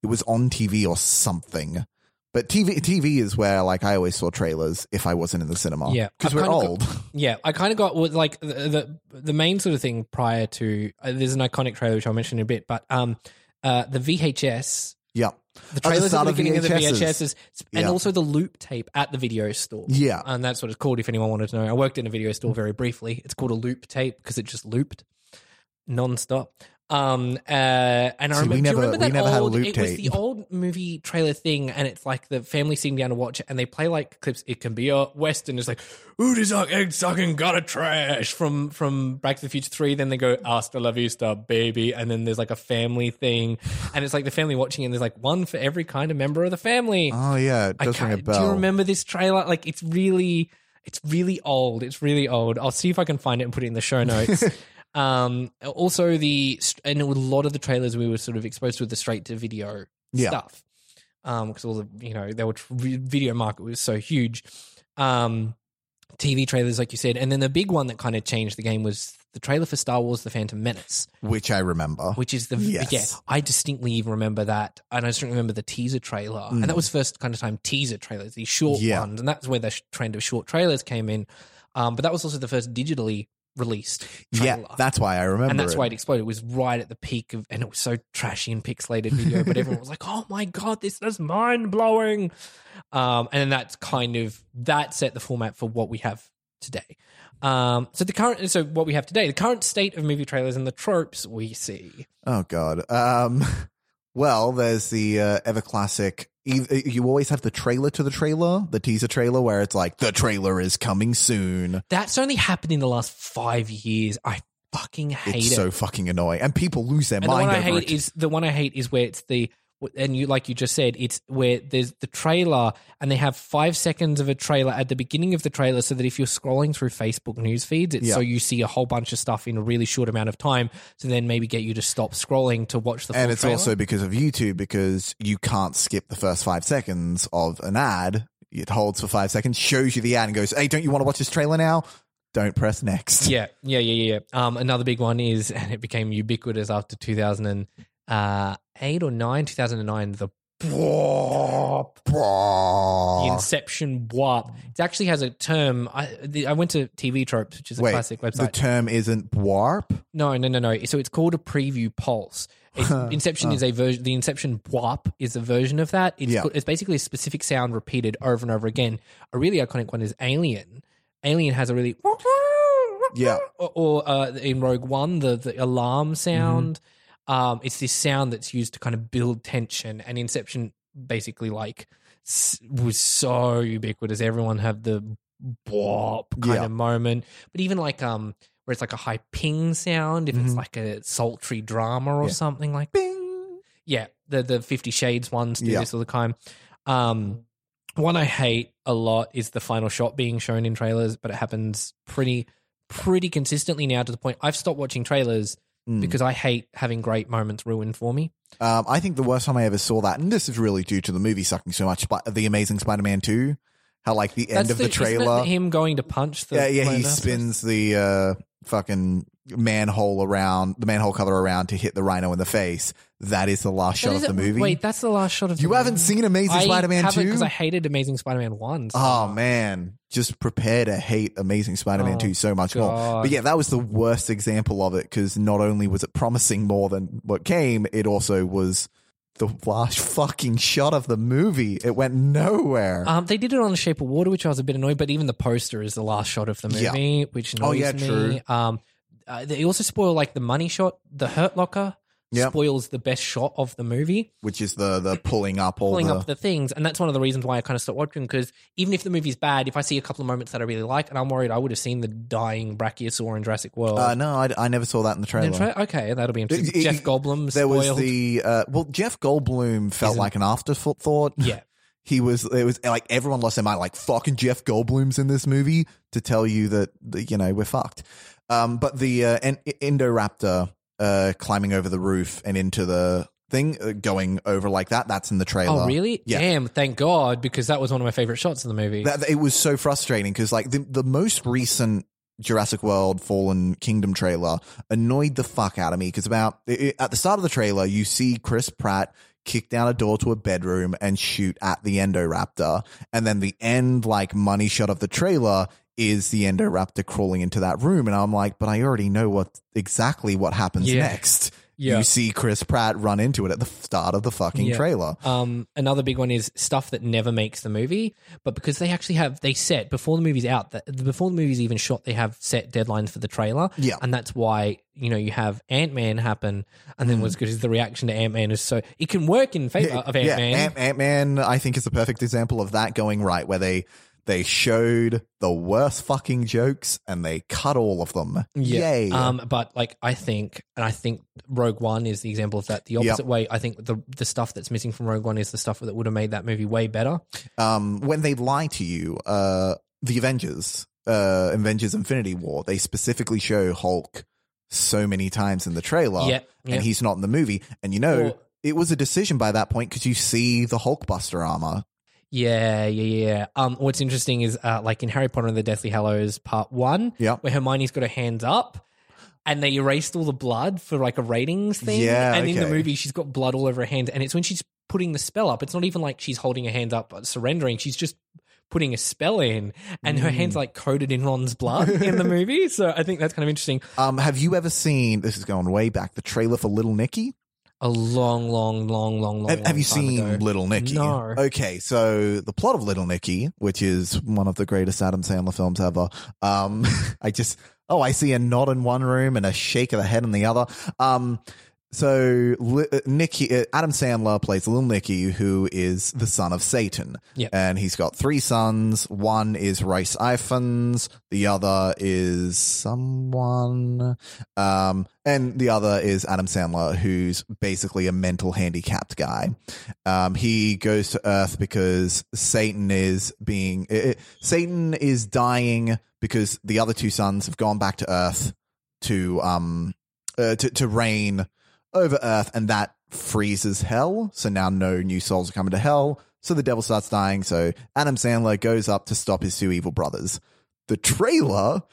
it was on TV or something. But TV TV is where like I always saw trailers if I wasn't in the cinema. Yeah, because we're kinda got- old. Yeah, I kind of got like the, the the main sort of thing prior to uh, there's an iconic trailer which I'll mention in a bit, but um, uh, the VHS, yeah, the trailers at start the beginning of the VHSs. VHSs, and Yeah. also the loop tape at the video store. Yeah. and that's what it's called. If anyone wanted to know, I worked in a video store very briefly. It's called a loop tape because it just looped non-stop. Um, uh, and I See, we remember, do you never- remember we that never had a old, loop it was the old movie trailer thing, and it's like the family sitting down to watch it, and they play like clips. It can be a western. It's like, "Who does suck egg sucking gotta trash?" from from Back to the Future Three. Then they go "Hasta la vista, baby," and then there's like a family thing, and it's like the family watching, and there's like one for every kind of member of the family. Oh yeah, it I does ring a bell. Do you remember this trailer? Like it's really, it's really old. It's really old. I'll see if I can find it and put it in the show notes. um, also the and a lot of the trailers we were sort of exposed to the straight to video Yeah. stuff. Um, because all the you know there were video market was so huge. Um, TV trailers, like you said, and then the big one that kind of changed the game was the trailer for Star Wars: The Phantom Menace Which I remember. which is the Yes. yeah. I distinctly even remember that, and I just remember the teaser trailer, and that was first kind of time teaser trailers, these short Mm. Yeah. ones, and that's where the trend of short trailers came in. Um, but that was also the first digitally released trailer. yeah, that's why I remember. and that's it. why it exploded. It was right at the peak of, and it was so trashy and pixelated video. but everyone was like, "Oh my god, this is mind blowing!" Um, and then that's kind of that set the format for what we have today. Um, so the current, so what we have today, the current state of movie trailers and the tropes we see. Oh god. Um well, there's the uh, ever classic you, eh, you always have the trailer to the trailer, the teaser trailer where it's like the trailer is coming soon. That's only happened in the last five years. I fucking hate it. It's it. so fucking annoying and people lose their and the mind one I hate it. is the one I hate is where it's the and you like you just said it's where there's the trailer and they have five seconds of a trailer at the beginning of the trailer so that if you're scrolling through Facebook news feeds, it's Yeah. so you see a whole bunch of stuff in a really short amount of time to then maybe get you to stop scrolling to watch the full and it's trailer. also because of YouTube because you can't skip the first 5 seconds of an ad. It holds for five seconds, shows you the ad, and goes, "Hey, don't you want to watch this trailer now? Don't press next." Yeah, yeah, yeah, yeah. Um, another big one is, and it became ubiquitous after 2008 or 9, 2009, the the Inception bwop. It actually has a term. I, the, I went to TV Tropes, which is a Wait, classic website. the term isn't warp. no, no, no, no. So it's called a preview pulse. It's, Inception is a version. The Inception bwop is a version of that. It's, Yeah. called- it's basically a specific sound repeated over and over again. A really iconic one is Alien. Alien has a really Yeah. or, or uh, in Rogue One, the the alarm sound. Mm-hmm. Um, it's this sound that's used to kind of build tension. And Inception basically like was so ubiquitous. Everyone had the bop kind Yeah. of moment, but even like um where it's like a high ping sound, if it's like a sultry drama or Mm-hmm. Yeah. something like ping. yeah, the the Fifty Shades ones do Yeah. this all the time. Um, one I hate a lot is the final shot being shown in trailers, but it happens pretty pretty consistently now to the point I've stopped watching trailers Mm. because I hate having great moments ruined for me. Um, I think the worst time I ever saw that, and this is really due to the movie sucking so much, but the Amazing Spider-Man Two, how like the end That's of the, it trailer, him going to punch the yeah, yeah, he spins the uh, fucking manhole around the manhole cover around to hit the rhino in the face. That is the last shot of the movie. Wait, that's the last shot of. You the haven't movie? seen Amazing I Spider-Man 2? because I hated Amazing Spider-Man one. so- Oh man, just prepare to hate Amazing Spider-Man Oh, 2 so much more. But yeah, that was the worst example of it because not only was it promising more than what came, it also was the last fucking shot of the movie. It went nowhere. Um, they did it on The Shape of Water, which I was a bit annoyed, but even the poster is the last shot of the Yeah. movie, which annoys Oh, yeah, me. true. Um, uh, they also spoil like the money shot. The Hurt Locker Yep. spoils the best shot of the movie, which is the the pulling up all pulling the, up the things, and that's one of the reasons why I kind of stopped watching. Because even if the movie's bad, if I see a couple of moments that I really like, and I'm worried I would have seen the dying Brachiosaur in Jurassic World. uh, no, I, I never saw that in the trailer. Then try- okay, that'll be interesting. It- it- Jeff Goldblum There spoiled. was the uh, well, Jeff Goldblum felt Isn't- like an afterthought. yeah. he was it was like everyone lost their mind like fucking jeff goldblum's in this movie to tell you that, that, you know we're fucked um but the uh en- Indoraptor uh climbing over the roof and into the thing uh, going over like that that's in the trailer Oh, really? yeah Damn, thank God, because that was one of my favorite shots in the movie. that, it was so frustrating because like the, the most recent Jurassic World Fallen Kingdom trailer annoyed the fuck out of me because about it, it- at the start of the trailer you see Chris Pratt kick down a door to a bedroom and shoot at the Indoraptor and then the end like money shot of the trailer is the Indoraptor crawling into that room and I'm like but I already know what exactly what happens Yeah. next Yeah. you see Chris Pratt run into it at the start of the fucking Yeah. trailer Um, another big one is stuff that never makes the movie, but because they actually have they set before the movie's out, that before the movie's even shot, they have set deadlines for the trailer. Yeah. and that's why you know you have Ant Man happen, and then what's good is the reaction to Ant Man is so it can work in favor of Ant Man. Ant Man, I think is the perfect example of that going right, where they they showed the worst fucking jokes and they cut all of them. Yay! Um, but like I think, and I think Rogue One is the example of that. The Yep. opposite way, I think the the stuff that's missing from Rogue One is the stuff that would have made that movie way better. um, when they lie to you, uh, the Avengers, uh, Avengers Infinity War, they specifically show Hulk so many times in the trailer, Yep, yep. and he's not in the movie. And you know, it was a decision by that point because you see the Hulkbuster armor. Yeah, yeah, yeah. Um, what's interesting is uh, like in Harry Potter and the Deathly Hallows Part One, Yeah. where Hermione's got her hands up. And they erased all the blood for like a ratings thing. Yeah, And in the movie, she's got blood all over her hands. And it's when she's putting the spell up. It's not even like she's holding her hands up, uh, surrendering. She's just putting a spell in. And her Mm. hands like coated in Ron's blood in the movie. So I think that's kind of interesting. Um, have you ever seen? This is going way back. The trailer for Little Nicky. A long, long, long, long, long. Have, have you seen ago. Little Nicky? No. Okay, so the plot of Little Nicky, which is one of the greatest Adam Sandler films ever. Um, I just oh, I see a nod in one room and a shake of the head in the other. Um, so uh, Nicky, uh, Adam Sandler plays Little Nicky, who is the son of Satan. Yep. and he's got three sons. One is Rhys Ifans, the other is someone, um, and the other is Adam Sandler, who's basically a mental handicapped guy. Um, he goes to Earth because Satan is being uh, uh, Satan is dying because the other two sons have gone back to Earth to um uh, to to reign over Earth, and that freezes hell. So now no new souls are coming to hell. So the devil starts dying. So Adam Sandler goes up to stop his two evil brothers. The trailer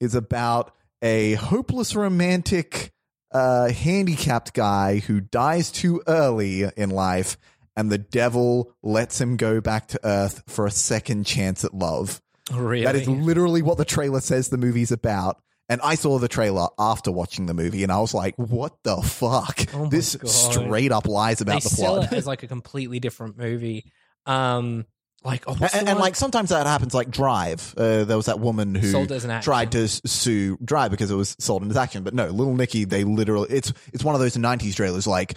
is about a hopeless romantic, uh, handicapped guy who dies too early in life, and the devil lets him go back to Earth for a second chance at love. Really? That is literally what the trailer says the movie's about. And I saw the trailer after watching the movie, and I was like, "What the fuck? Oh this God. straight up lies they about the sell plot." it as like a completely different movie. Um, like oh, and, and like sometimes that happens. Like Drive, uh, there was that woman who Sold as an tried to sue Drive because it was sold as action. But no, Little Nicky, they literally it's it's one of those '90s trailers like,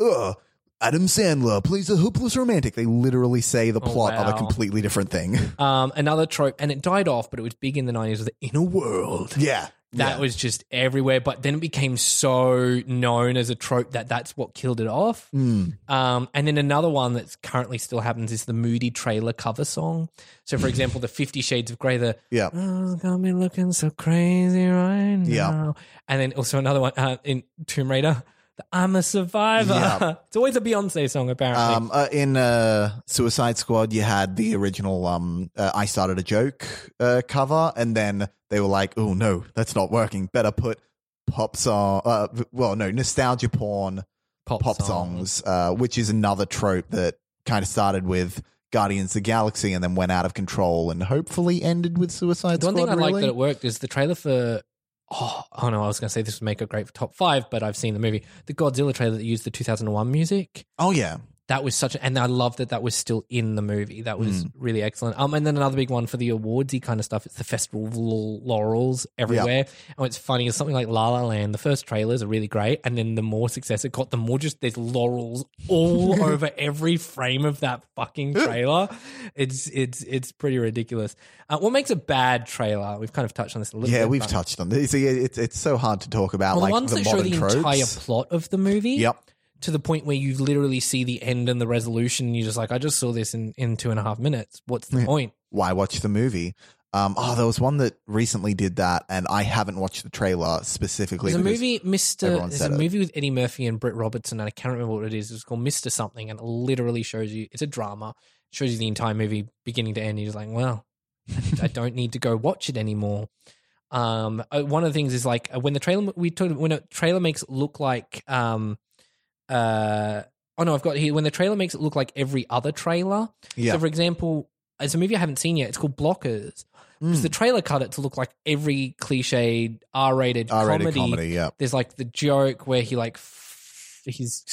ugh. Adam Sandler plays a hopeless romantic. They literally say the Oh, plot of a completely different thing. um, another trope, and it died off, but it was big in the nineties. Was the inner world? yeah, That yeah. was just everywhere, but then it became so known as a trope that that's what killed it off. Mm. Um, and then another one that's currently still happens is the Moody trailer cover song. So, for example, the Fifty Shades of Grey, the Yeah. oh, got me looking so crazy right now. Yeah. And then also another one uh, in Tomb Raider, I'm a Survivor. Yeah. it's always a Beyonce song, apparently. Um, uh, in uh, Suicide Squad, you had the original um, uh, "I Started a Joke" uh, cover, and then they were like, "Oh no, that's not working. Better put pop song. Uh, well, no, nostalgia porn pop, pop song. songs, uh, which is another trope that kind of started with Guardians of the Galaxy and then went out of control and hopefully ended with Suicide The one Squad. thing I like that it worked is the trailer for. Oh, oh no! I was going to say this would make a great top five, but I've seen the movie. The Godzilla trailer that used the 2001 music. oh yeah, That was such, a, and I love that that was still in the movie. That was Mm. really excellent. Um, and then another big one for the awardsy kind of stuff. It's the festival of laurels everywhere. And what's funny is something like La La Land. The first trailers are really great, and then the more success it got, the more just there's laurels all over every frame of that fucking trailer. It's it's it's pretty ridiculous. Uh, what makes a bad trailer? We've kind of touched on this a little. yeah, bit, we've touched on this. See, it's it's so hard to talk about Well, like the ones the that show the tropes. entire plot of the movie. Yep. To the point where you literally see the end and the resolution, and you're just like, I just saw this in, in two and a half minutes. What's the point? Why watch the movie? Um, oh, there was one that recently did that, and I haven't watched the trailer specifically. There's a movie, Mister. There's a it. movie with Eddie Murphy and Britt Robertson, and I can't remember what it is. It's called Mister Something, and it literally shows you. It's a drama. Shows you the entire movie, beginning to end. You're just like, well, I don't need to go watch it anymore. Um, uh, one of the things is like uh, when the trailer we told when a trailer makes it look like um, uh, oh no, I've got here when the trailer makes it look like every other trailer. Yeah. So, for example, it's a movie I haven't seen yet. It's called Blockers. Mm. the trailer cut it to look like every cliched R-rated, R-rated comedy. comedy, yeah. There's like the joke where he like f- he's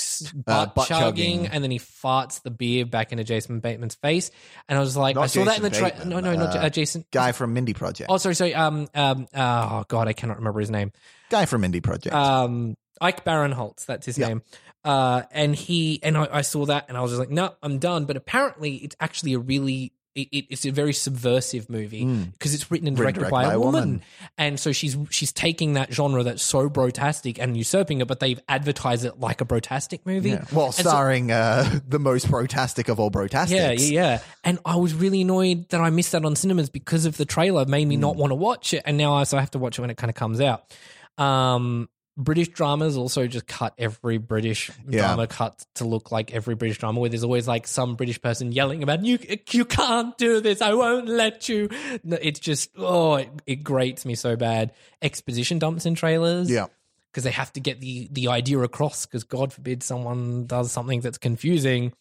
Uh, butt, butt chugging, chugging. and then he farts the beer back into Jason Bateman's face, and I was like, Not I saw that in the trailer. No, no, not uh, uh, Jason. guy from Mindy Project. Oh, sorry, sorry. Um, um. Oh God, I cannot remember his name. guy from Mindy Project. Um, Ike Barinholtz, that's his Yeah. name. Uh, and he and I, I saw that, and I was just like, no, I'm done. But apparently, it's actually a really it, it, it's a very subversive movie because it's written and Hmm. Written directed directed by, by a woman. woman. and so she's she's taking that genre that's so brotastic and usurping it, but they've advertised it like a brotastic movie. yeah. Well, And so- starring uh, the most brotastic of all brotastics. yeah, yeah, yeah. And I was really annoyed that I missed that on cinemas because of the trailer made me Hmm. not want to watch it, and now I so I have to watch it when it kind of comes out. Um, British dramas also just cut every British Yeah. drama cut to look like every British drama, where there's always like some British person yelling about you. You can't do this. I won't let you. It's just oh, it, it grates me so bad. Exposition dumps in trailers Yeah. because they have to get the the idea across. Because God forbid someone does something that's confusing.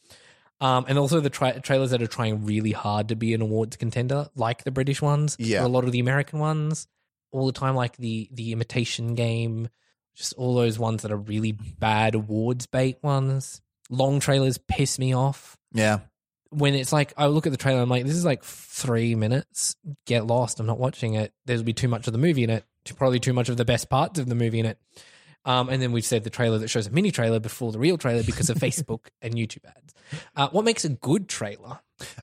Um, and also the tra- trailers that are trying really hard to be an awards contender, like the British ones, Yeah. or a lot of the American ones, all the time, like the the Imitation Game, just all those ones that are really bad awards bait ones. Long trailers piss me off Yeah. when it's like I look at the trailer, I'm like, this is like three minutes. Get lost. I'm not watching it. There'll be too much of the movie in it. Probably too much of the best parts of the movie in it. Um, and then we've said the trailer that shows a mini trailer before the real trailer because of Facebook and YouTube ads. Uh, what makes a good trailer?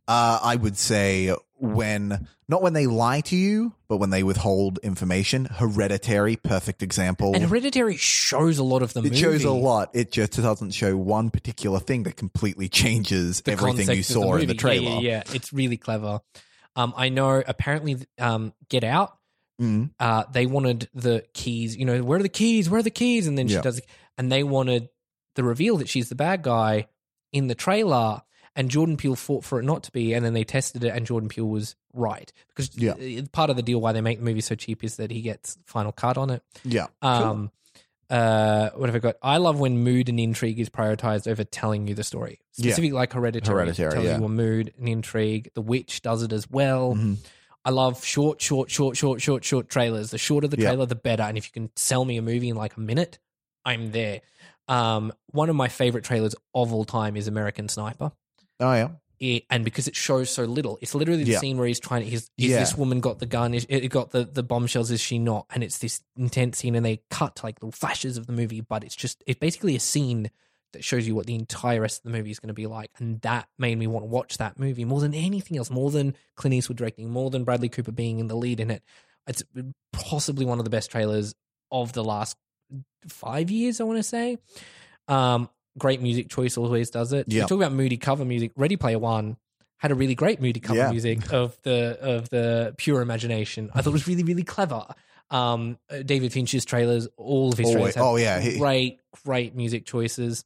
Uh, I would say when not when they lie to you, but when they withhold information. Hereditary, perfect example. And Hereditary shows a lot of the it movie. shows a lot. It just doesn't show one particular thing that completely changes the everything you of saw in the movie. trailer. Yeah, yeah, yeah. It's really clever. Um, I know apparently um, Get Out Mm. uh, they wanted the keys. You know, where are the keys? Where are the keys? And then she Yeah. does, and they wanted the reveal that she's the bad guy in the trailer. And Jordan Peele fought for it not to be, and then they tested it, and Jordan Peele was right because Yeah. uh, part of the deal why they make the movie so cheap is that he gets final cut on it. Yeah. Um, uh, what have I got? I love when mood and intrigue is prioritized over telling you the story. Yeah. Specifically, like Hereditary, Hereditary, tells yeah. you a mood and intrigue. The Witch does it as well. Mhm. I love short, short, short, short, short, short trailers. The shorter the Yeah. trailer, the better. And if you can sell me a movie in like a minute, I'm there. Um, one of my favorite trailers of all time is American Sniper. Oh yeah. It, and because it shows so little, it's literally the Yeah. scene where he's trying to. He's, is Yeah. this woman got the gun? Is it got the the bombshells? Is she not? And it's this intense scene, and they cut like little flashes of the movie, but it's just it's basically a scene that shows you what the entire rest of the movie is going to be like, and that made me want to watch that movie more than anything else, more than Clint Eastwood directing, more than Bradley Cooper being in the lead in it. It's possibly one of the best trailers of the last five years. I want to say. Um, great music choice always does it. Yeah. We talk about moody cover music. Ready Player One had a really great moody cover Yeah. music of the of the pure imagination. I thought it was really really clever. Um, uh, David Fincher's trailers, all of his Always- trailers, oh, yeah, he- great great music choices,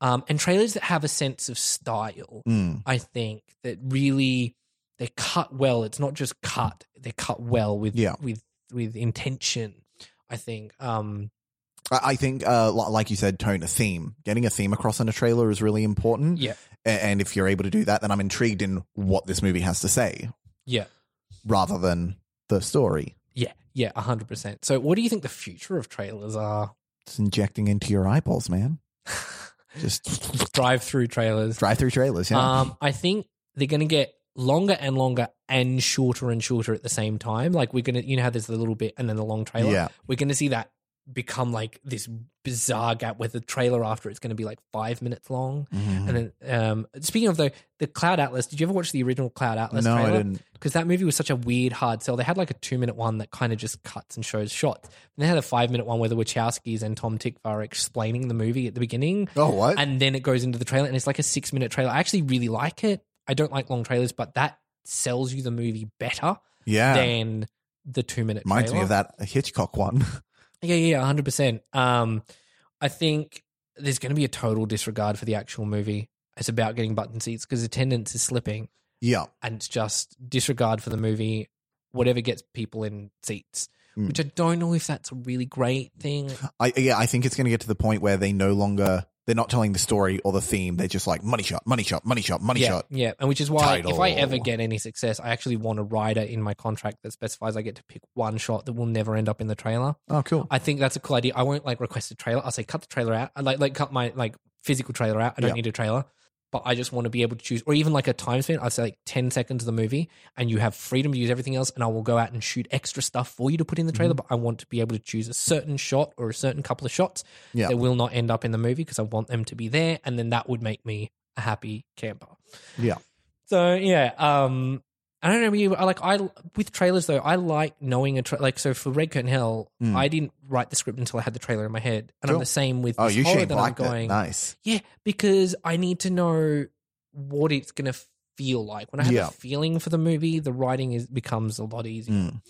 um, and trailers that have a sense of style. Mm. I think that really they're cut well. It's not just cut; they're cut well with Yeah. with with intention. I think. Um, I think, uh, like you said, tone a theme. Getting a theme across in a trailer is really important. yeah, And if you're able to do that, then I'm intrigued in what this movie has to say yeah. rather than the story. Yeah, yeah, hundred percent. So, what do you think the future of trailers are? It's injecting into your eyeballs, man. Just Drive-through trailers. drive through trailers. Yeah. Um, I think they're going to get longer and longer and shorter and shorter at the same time. Like we're gonna, you know, how there's the little bit and then the long trailer. Yeah. we're going to see that become like this bizarre gap where the trailer after it's going to be like five minutes long. Mhm. And then, um, speaking of the the Cloud Atlas, did you ever watch the original Cloud Atlas? no, I trailer? didn't. because that movie was such a weird hard sell. They had like a two minute one that kind of just cuts and shows shots. And they had a five minute one where the Wachowskis and Tom Tykwer are explaining the movie at the beginning. Oh, what? And then it goes into the trailer and it's like a six minute trailer. I actually really like it. I don't like long trailers, but that sells you the movie better yeah. than the two minute Reminds me of that Hitchcock one. Yeah, yeah, hundred percent. Um, I think there's going to be a total disregard for the actual movie. It's about getting button seats because attendance is slipping, yeah. and it's just disregard for the movie. Whatever gets people in seats, Mm. which I don't know if that's a really great thing. I yeah, I think it's going to get to the point where they no longer they're not telling the story or the theme. They're just like money shot, money shot, money shot, money yeah, shot. yeah, and which is why if I ever get any success, I actually want a rider in my contract that specifies I get to pick one shot that will never end up in the trailer. Oh, cool. I think that's a cool idea. I won't like request a trailer. I'll say cut the trailer out. I like like cut my like physical trailer out. I don't Yeah. need a trailer, but I just want to be able to choose, or even like a time span. I'd say like ten seconds of the movie, and you have freedom to use everything else. And I will go out and shoot extra stuff for you to put in the trailer. Mm-hmm. But I want to be able to choose a certain shot or a certain couple of shots Yeah. that will not end up in the movie because I want them to be there, and then that would make me a happy camper. Yeah. So yeah, um, I don't know. You like I with trailers though. I like knowing a tra- like so for Red Curtain Hell. Mm. I didn't write the script until I had the trailer in my head, and I'm the same with Oh, you horror Shane that I'm Black. going. Nice. Yeah, because I need to know what it's gonna feel like. When I have Yeah. a feeling for the movie, the writing is becomes a lot easier. Mm.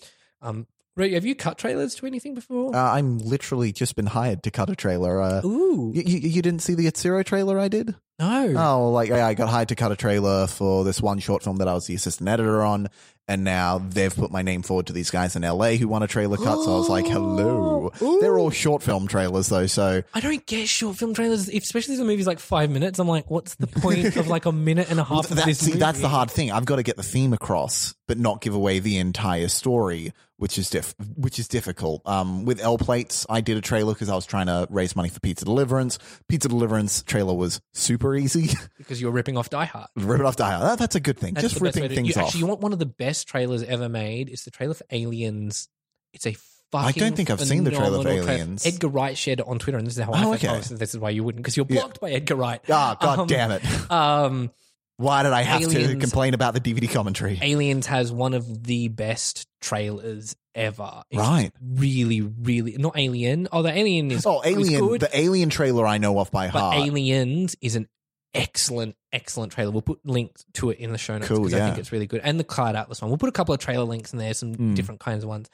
Um, Ray, have you cut trailers to anything before? Uh, I'm literally just been hired to cut a trailer. Uh, Ooh, you, you, you didn't see the Zero trailer I did? no. Oh, like yeah, I got hired to cut a trailer for this one short film that I was the assistant editor on, and now they've put my name forward to these guys in LA who want a trailer cut. So I was like, hello. They're all short film trailers though, so I don't get short film trailers, especially the movie's like five minutes. I'm like, what's the point of like a minute and a half of that, this see, that's the hard thing. I've got to get the theme across, but not give away the entire story, which is diff- which is difficult. Um, with L plates, I did a trailer because I was trying to raise money for Pizza Deliverance. Pizza Deliverance trailer was super easy. because you're ripping off Die Hard. Rip it off die. That, that's a good thing. That's Just the best way ripping things you, off. Actually, you want one of the best trailers ever made? It's the trailer for Aliens. It's a fucking. I don't think I've seen the trailer for Aliens. Edgar Wright shared it on Twitter, and this is how Oh, I okay. oh, this is why you wouldn't, because you're Yeah. blocked by Edgar Wright. Ah, god Um, damn it! Um, Why did I have to complain about the DVD commentary? Aliens has one of the best trailers ever. It's Right. Really, really not Alien. Oh, the Alien is Oh, is Alien! good, The Alien trailer I know off by but heart. Aliens is an excellent, excellent trailer. We'll put links to it in the show notes Cool, because I think it's really good. And the Cloud Atlas one. We'll put a couple of trailer links in there, some Mm. different kinds of ones.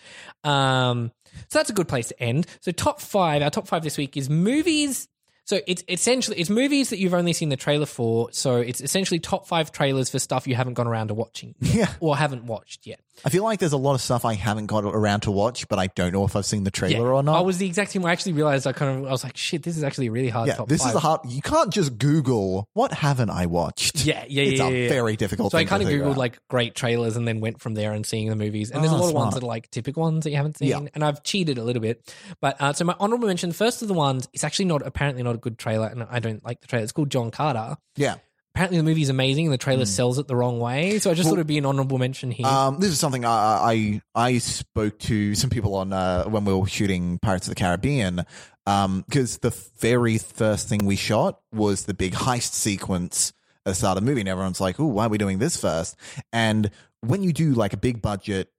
Um, so that's a good place to end. So top five, our top five this week is movies. So it's essentially it's movies that you've only seen the trailer for. So it's essentially top five trailers for stuff you haven't gone around to watching, yet, Yeah. or haven't watched yet. I feel like there's a lot of stuff I haven't got around to watch, but I don't know if I've seen the trailer or not. I was the exact same. I actually realized I kind of I was like, shit, this is actually a really hard. yeah, top this five. is a hard. You can't just Google what haven't I watched. Yeah, yeah, yeah. it's yeah, a yeah, yeah. very difficult. So I thing to kind of figure googled out. like great trailers and then went from there and seeing the movies. And there's a Oh, lot of ones smart. that are like typical ones that you haven't seen. Yeah. And I've cheated a little bit. But uh, so my honorable mention, the first of the ones, it's actually not apparently not a good trailer, and I don't like the trailer. It's called John Carter. yeah. Apparently the movie's amazing and the trailer sells it the wrong way. So I just thought it'd be an honorable mention here. Um, this is something I, I I spoke to some people on uh, when we were shooting Pirates of the Caribbean, because the very first thing we shot was the big heist sequence at the start of the movie, and everyone's like, "Oh, why are we doing this first? And when you do like a big budget.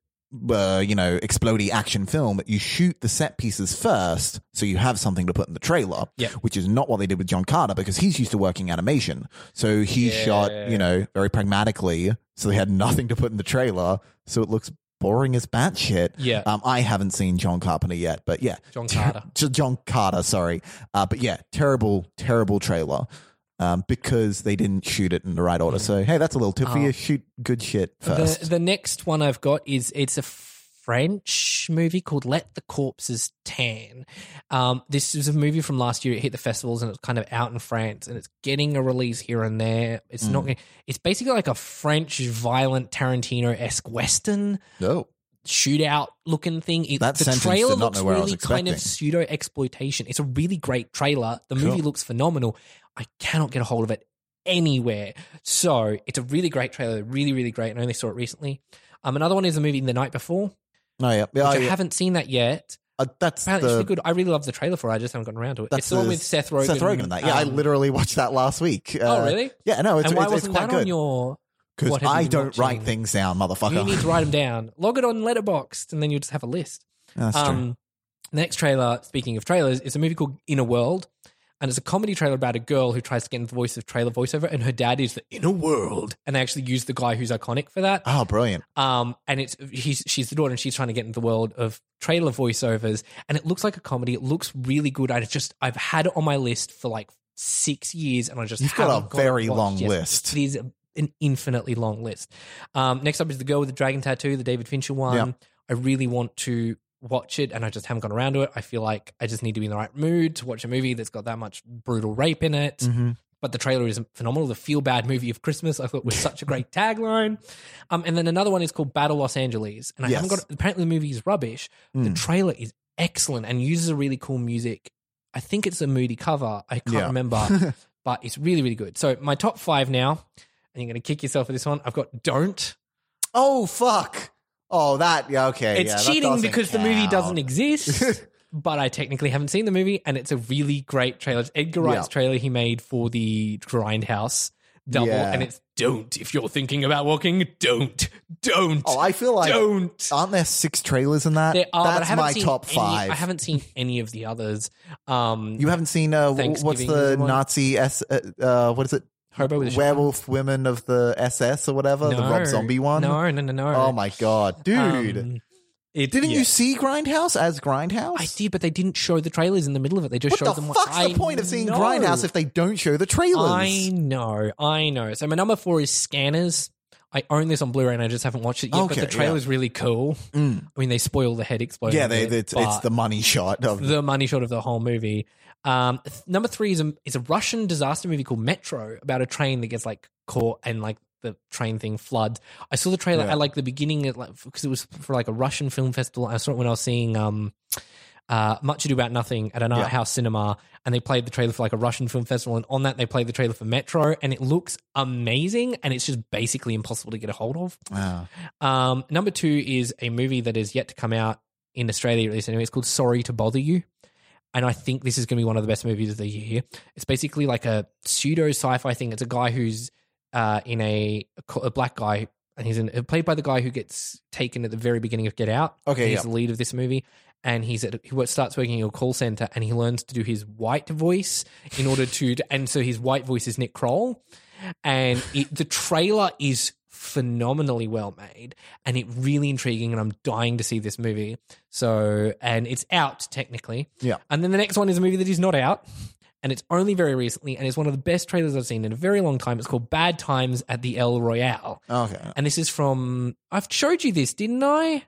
Uh, you know, explodey action film. You shoot the set pieces first, so you have something to put in the trailer. Yeah. which is not what they did with John Carter because he's used to working animation. So he shot, you know, very pragmatically. So they had nothing to put in the trailer. So it looks boring as batshit. Yeah. Um, I haven't seen John Carpenter yet, but yeah. John Carter. Ter- John Carter, sorry. Uh, but yeah, terrible, terrible trailer. Um, because they didn't shoot it in the right order. So hey, that's a little tip for you. Shoot good shit first. The the next one I've got is it's a French movie called Let the Corpses Tan. Um, this is a movie from last year. It hit the festivals and it's kind of out in France and it's getting a release here and there. It's Mm. not. It's basically like a French violent Tarantino esque western no. shootout looking thing. It, That the trailer not looks know where I was really kind of pseudo exploitation. It's a really great trailer. The movie looks phenomenal. I cannot get a hold of it anywhere. So it's a really great trailer. Really, really great. And I only saw it recently. Um, another one is the movie The Night Before, Oh yeah. yeah, oh, I yeah. haven't seen that yet. Uh, that's Apparently, the, it's really good. I really love the trailer for it. I just haven't gotten around to it. It's the one with Seth Rogen. Seth Rogen that. Yeah, I um, literally watched that last week. Oh, Uh, really? Yeah, no, it's, and why it's, it's wasn't quite that on your? Because I don't write things down, motherfucker. You need to write them down. Log it on Letterboxd, and then you'll just have a list. That's true. Um, the next trailer, speaking of trailers, is a movie called In a World. And it's a comedy trailer about a girl who tries to get into the voice of trailer voiceover, and her dad is the In a World. And they actually use the guy who's iconic for that. Oh, brilliant. Um, and it's he's she's the daughter, and she's trying to get into the world of trailer voiceovers, and it looks like a comedy. It looks really good. I just I've had it on my list for like six years, and I just You've got a got very long yet. list. It is an infinitely long list. Um, next up is the girl with the dragon tattoo, the David Fincher one. Yeah. I really want to watch it, and I just haven't gone around to it. I feel like I just need to be in the right mood to watch a movie that's got that much brutal rape in it. Mm-hmm. But the trailer is phenomenal. The feel bad movie of Christmas, I thought was such a great tagline. Um, and then another one is called Battle Los Angeles. And I haven't got apparently the movie is rubbish. The Mm. trailer is excellent and uses a really cool music. I think it's a moody cover. I can't Yeah. remember, but it's really, really good. So my top five now, and you're going to kick yourself for this one. I've got Don't. Oh, fuck. Oh, that. Yeah, okay. It's yeah, cheating because the movie doesn't exist. but I technically haven't seen the movie, and it's a really great trailer. It's Edgar Wright's trailer he made for the Grindhouse double, Yeah. and it's don't if you're thinking about walking, don't, don't. Oh, I feel like. don't. Aren't there six trailers in that? There are, That's haven't my seen top any- five. I haven't seen any of the others. Um, You haven't seen uh, what's the. Nazi S? Uh, uh, what is it? Hobo with a Werewolf women of the SS or whatever. the Rob Zombie one. No, no, no, no. Oh my god, dude! Um, it- Didn't yeah. you see Grindhouse as Grindhouse? I did, but they didn't show the trailers in the middle of it. They just What showed the them. fuck's what, the I point of seeing know. Grindhouse if they don't show the trailers? I know, I know. So my number four is Scanners. I own this on Blu-ray and I just haven't watched it yet. Okay, but the trailer's really cool. Mm. I mean, they spoil the head explosion. Yeah, they, bit, it's, it's but the money shot of the money shot of the whole movie. Um, th- number three is a is a Russian disaster movie called Metro about a train that gets like caught and like the train thing floods. I saw the trailer Yeah. at like the beginning of like because it was for like a Russian film festival. I saw it when I was seeing um uh Much Ado About Nothing at an art Yeah. house cinema, and they played the trailer for like a Russian film festival, and on that they played the trailer for Metro, and it looks amazing, and it's just basically impossible to get a hold of. Um, number two is a movie that is yet to come out in Australia, at least anyway. It's called Sorry to Bother You. And I think this is going to be one of the best movies of the year. It's basically like a pseudo sci fi thing. It's a guy who's uh, in a, a black guy, and he's in, played by the guy who gets taken at the very beginning of Get Out. Okay, He's yeah. the lead of this movie. And he's at, he starts working in a call center and he learns to do his white voice in order to, and so his white voice is Nick Kroll and it, the trailer is phenomenally well made and it really intriguing and i'm dying to see this movie so and it's out technically Yeah. and then the next one is a movie that is not out and it's only very recently, and it's one of the best trailers I've seen in a very long time. It's called Bad Times at the El Royale. Okay. And this is from I've showed you this, didn't I?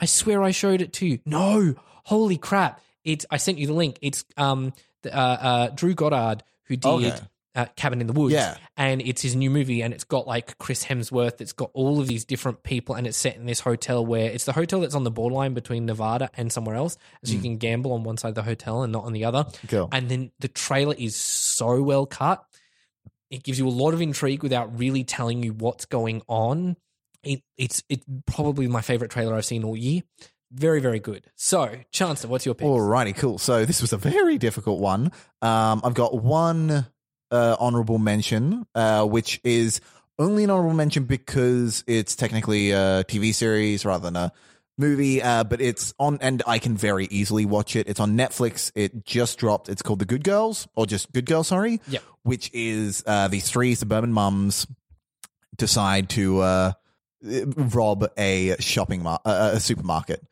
I swear I showed it to you. No, holy crap! It's I sent you the link. It's um uh, uh, Drew Goddard who did Okay. Uh, Cabin in the Woods. Yeah. and it's his new movie, and it's got like Chris Hemsworth. It's got all of these different people, and it's set in this hotel where it's the hotel that's on the borderline between Nevada and somewhere else, so you can gamble on one side of the hotel and not on the other. Cool. And then the trailer is so well cut. It gives you a lot of intrigue without really telling you what's going on. It, it's it's probably my favorite trailer I've seen all year. Very very good. So, Chancellor, what's your pick? Alrighty, cool. So this was a very difficult one. Um, I've got one uh, honorable mention, uh, which is only an honorable mention because it's technically a TV series rather than a movie, uh, but it's on, and I can very easily watch it. It's on Netflix. It just dropped. It's called The Good Girls, or just Good Girls, sorry. Yep. Which is uh, these three suburban mums decide to uh, rob a shopping mar- uh, a supermarket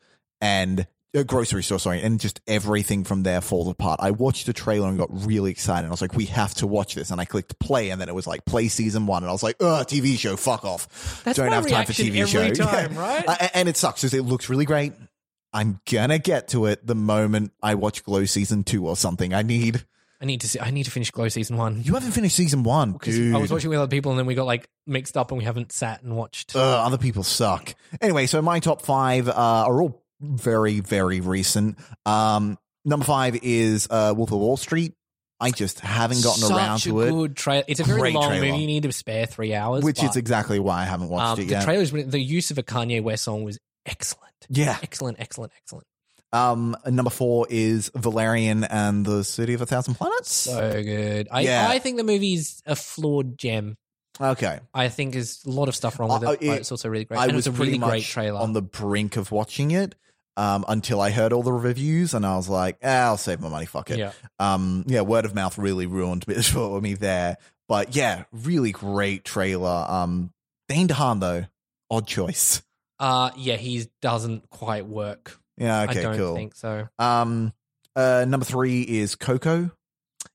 and a grocery store, sorry, and just everything from there falls apart. I watched the trailer and got really excited. I was like, "We have to watch this!" And I clicked play, and then it was like play season one, and I was like, "Ugh, TV show, fuck off! That's Don't my have time for TV every show." time, right? Uh, and it sucks because it looks really great. I'm gonna get to it the moment I watch Glow season two or something. I need. I need to see, I need to finish Glow season one. You haven't finished season one, Because dude. I was watching with other people and then we got like mixed up and we haven't sat and watched. Uh, other people suck. Anyway, so my top five uh, are all very, very recent. Um, number five is uh, Wolf of Wall Street. I just haven't gotten Such around to it, good trailer. It's a very Great long trailer. movie. You need to spare three hours. which but, is exactly why I haven't watched um, it yet. the trailers. The use of a Kanye West song was excellent. yeah. Excellent, excellent, excellent. Um, number four is Valerian and the City of a Thousand Planets. So good. I, Yeah. I think the movie's a flawed gem. okay. I think there's a lot of stuff wrong with Uh, it, it- but it's also really great. I and was it's a pretty really much great trailer. on the brink of watching it um, until I heard all the reviews, and I was like, ah, "I'll save my money. Fuck it." Yeah. Um, yeah. Word of mouth really ruined it for me there, but yeah, really great trailer. Um, Dane DeHaan though, odd choice. uh, yeah, he doesn't quite work. Yeah. Okay. I don't cool. think so. Um, uh, number three is Coco.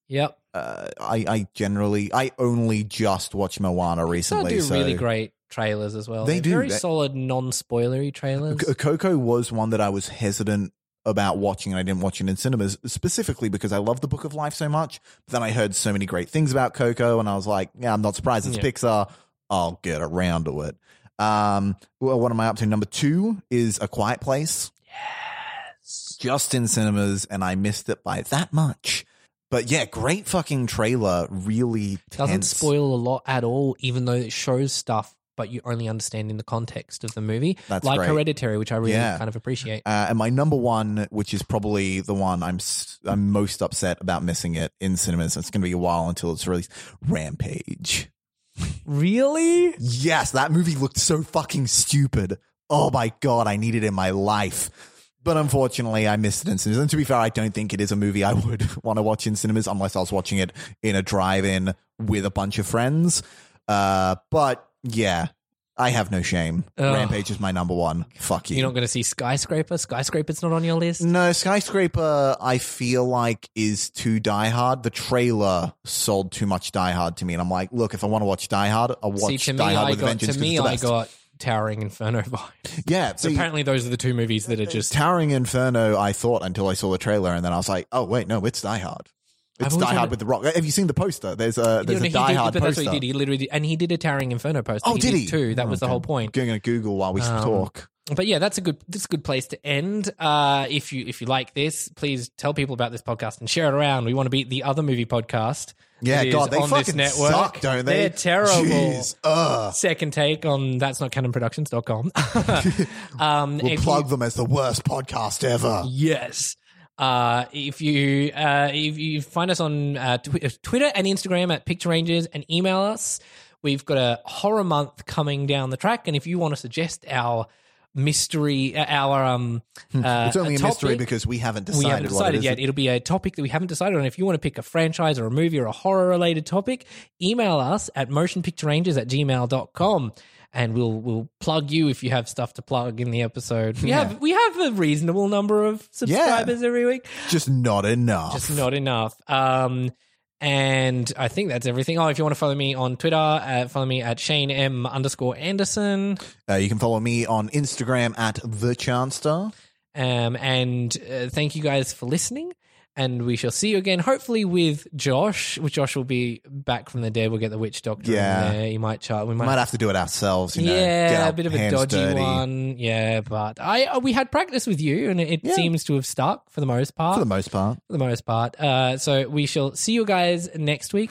Yep. Uh, I, I generally, I only just watched Moana recently. do so really great trailers as well. They They're do. Very They- solid, non-spoilery trailers. C- Coco was one that I was hesitant about watching and I didn't watch it in cinemas specifically because I love the Book of Life so much. But then I heard so many great things about Coco and I was like, yeah, I'm not surprised it's Yeah. Pixar. I'll get around to it. Um, well, what am I up to? Number two is A Quiet Place. Yes. Just in cinemas and I missed it by that much. But yeah, great fucking trailer. Really Doesn't tense. spoil a lot at all, even though it shows stuff, but you only understand in the context of the movie. That's like great. Hereditary, which I really Yeah. kind of appreciate. Uh, and my number one, which is probably the one I'm I'm most upset about missing it in cinemas. It's going to be a while until it's released. Rampage. Really? Yes, that movie looked so fucking stupid. Oh my god, I need it in my life. But unfortunately, I missed it in cinemas. And to be fair, I don't think it is a movie I would want to watch in cinemas unless I was watching it in a drive-in with a bunch of friends. Uh, but yeah, I have no shame. Ugh. Rampage is my number one. Fuck you. You're not going to see Skyscraper? Skyscraper's not on your list? No, Skyscraper, I feel like is too Die Hard. The trailer sold too much Die Hard to me, and I'm like, look, if I want to watch Die Hard, I'll See, watch to me, Die Hard I with got, Vengeance. to me I got Towering Inferno vibes. yeah. So See, apparently those are the two movies that are just... Towering Inferno, I thought until I saw the trailer, and then I was like, oh wait, no, it's Die Hard. It's Die Hard with the Rock. Have you seen the poster? There's a there's No, a Die did- Hard but that's poster. what he did. He literally did. And he did a Towering Inferno poster. Oh, he did he? Too. That was the Okay. whole point. Going to Google while we Um, talk. But yeah, that's a good that's a good place to end. Uh, if you if you like this, please tell people about this podcast and share it around. We want to beat the other movie podcast. Yeah, God, they on fucking this network. suck, don't they? They're terrible. Jeez, ugh. Second take on that's not canonproductions.com. um, We'll plug you- them as the worst podcast ever. Yes. Uh, if you uh, if you find us on uh, tw- Twitter and Instagram at Picture Rangers and email us, we've got a horror month coming down the track, and if you want to suggest our mystery, uh, our um, uh, Hmm. It's only a mystery because we haven't decided, we haven't what decided it is. yet. It'll be a topic that we haven't decided on. If you want to pick a franchise or a movie or a horror related topic, email us at motionpicturerangers at gmail.com and we'll we'll plug you if you have stuff to plug in the episode. We Yeah. have we have a reasonable number of subscribers every week. Just not enough. Just not enough. Um And I think that's everything. Oh, if you want to follow me on Twitter, uh, follow me at Shane M underscore Anderson. Uh, you can follow me on Instagram at the Chanster. Um, and uh, thank you guys for listening. And we shall see you again, hopefully with Josh. Josh will be back from the dead. We'll get the witch doctor Yeah. in there. He might chart. We might, might have to do it ourselves. You know, yeah, a bit of a dodgy dirty. one. Yeah, but I uh, we had practice with you, and it, it Yeah. seems to have stuck for the most part. for the most part. for the most part. Uh, so we shall see you guys next week.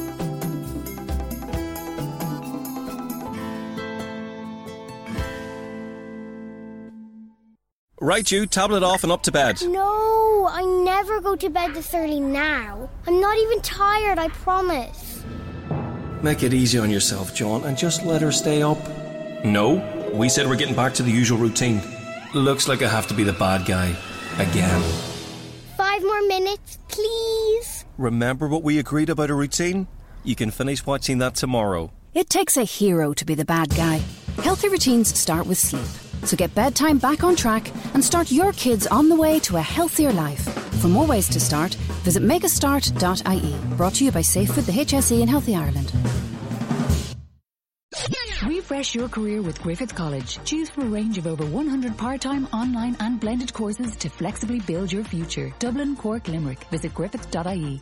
Right, you, tablet off and up to bed. No, I never go to bed this early now. I'm not even tired, I promise. Make it easy on yourself, John, and just let her stay up. No, we said we're getting back to the usual routine. Looks like I have to be the bad guy. Again. Five more minutes, please. Remember what we agreed about a routine? You can finish watching that tomorrow. It takes a hero to be the bad guy. Healthy routines start with sleep. So get bedtime back on track and start your kids on the way to a healthier life. For more ways to start, visit makeastart.ie. Brought to you by safefood, the HSE, and Healthy Ireland. Refresh your career with Griffith College. Choose from a range of over 100 part-time, online and blended courses to flexibly build your future. Dublin, Cork, Limerick. Visit griffith.ie.